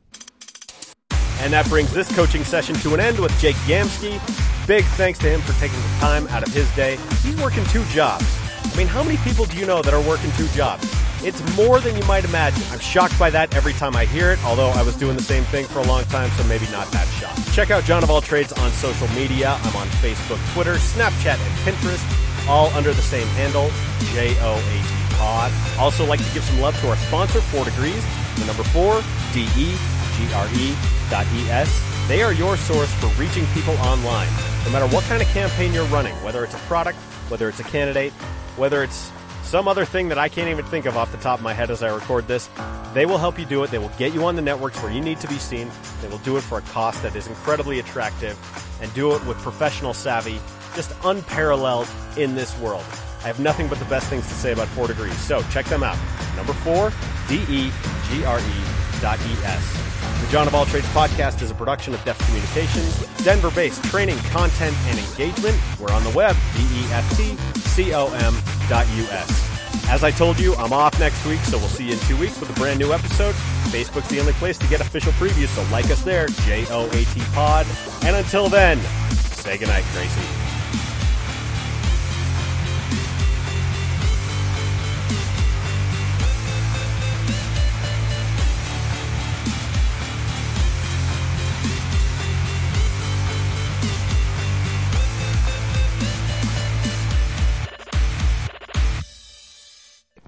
Speaker 2: And that brings this coaching session to an end with Jake Gamsky. Big thanks to him for taking the time out of his day. He's working two jobs. I mean, how many people do you know that are working two jobs? It's more than you might imagine. I'm shocked by that every time I hear it, although I was doing the same thing for a long time, so maybe not that shocked. Check out Jon of All Trades on social media. I'm on Facebook, Twitter, Snapchat, and Pinterest, all under the same handle, J-O-A-T Pod. Also like to give some love to our sponsor, Four Degrees, the number four, D-E-G-R-E dot E-S. They are your source for reaching people online. No matter what kind of campaign you're running, whether it's a product, whether it's a candidate, whether it's some other thing that I can't even think of off the top of my head as I record this, they will help you do it. They will get you on the networks where you need to be seen. They will do it for a cost that is incredibly attractive and do it with professional savvy, just unparalleled in this world. I have nothing but the best things to say about Four Degrees, so check them out. Number four, D-E-G-R-E dot The Jon of All Trades podcast is a production of Deft Communications, Denver-based training, content, and engagement. We're on the web, D-E-F-T-C-O-M dot U-S. As I told you, I'm off next week, so we'll see you in two weeks with a brand new episode. Facebook's the only place to get official previews, so like us there, J-O-A-T pod. And until then, say goodnight, Gracie.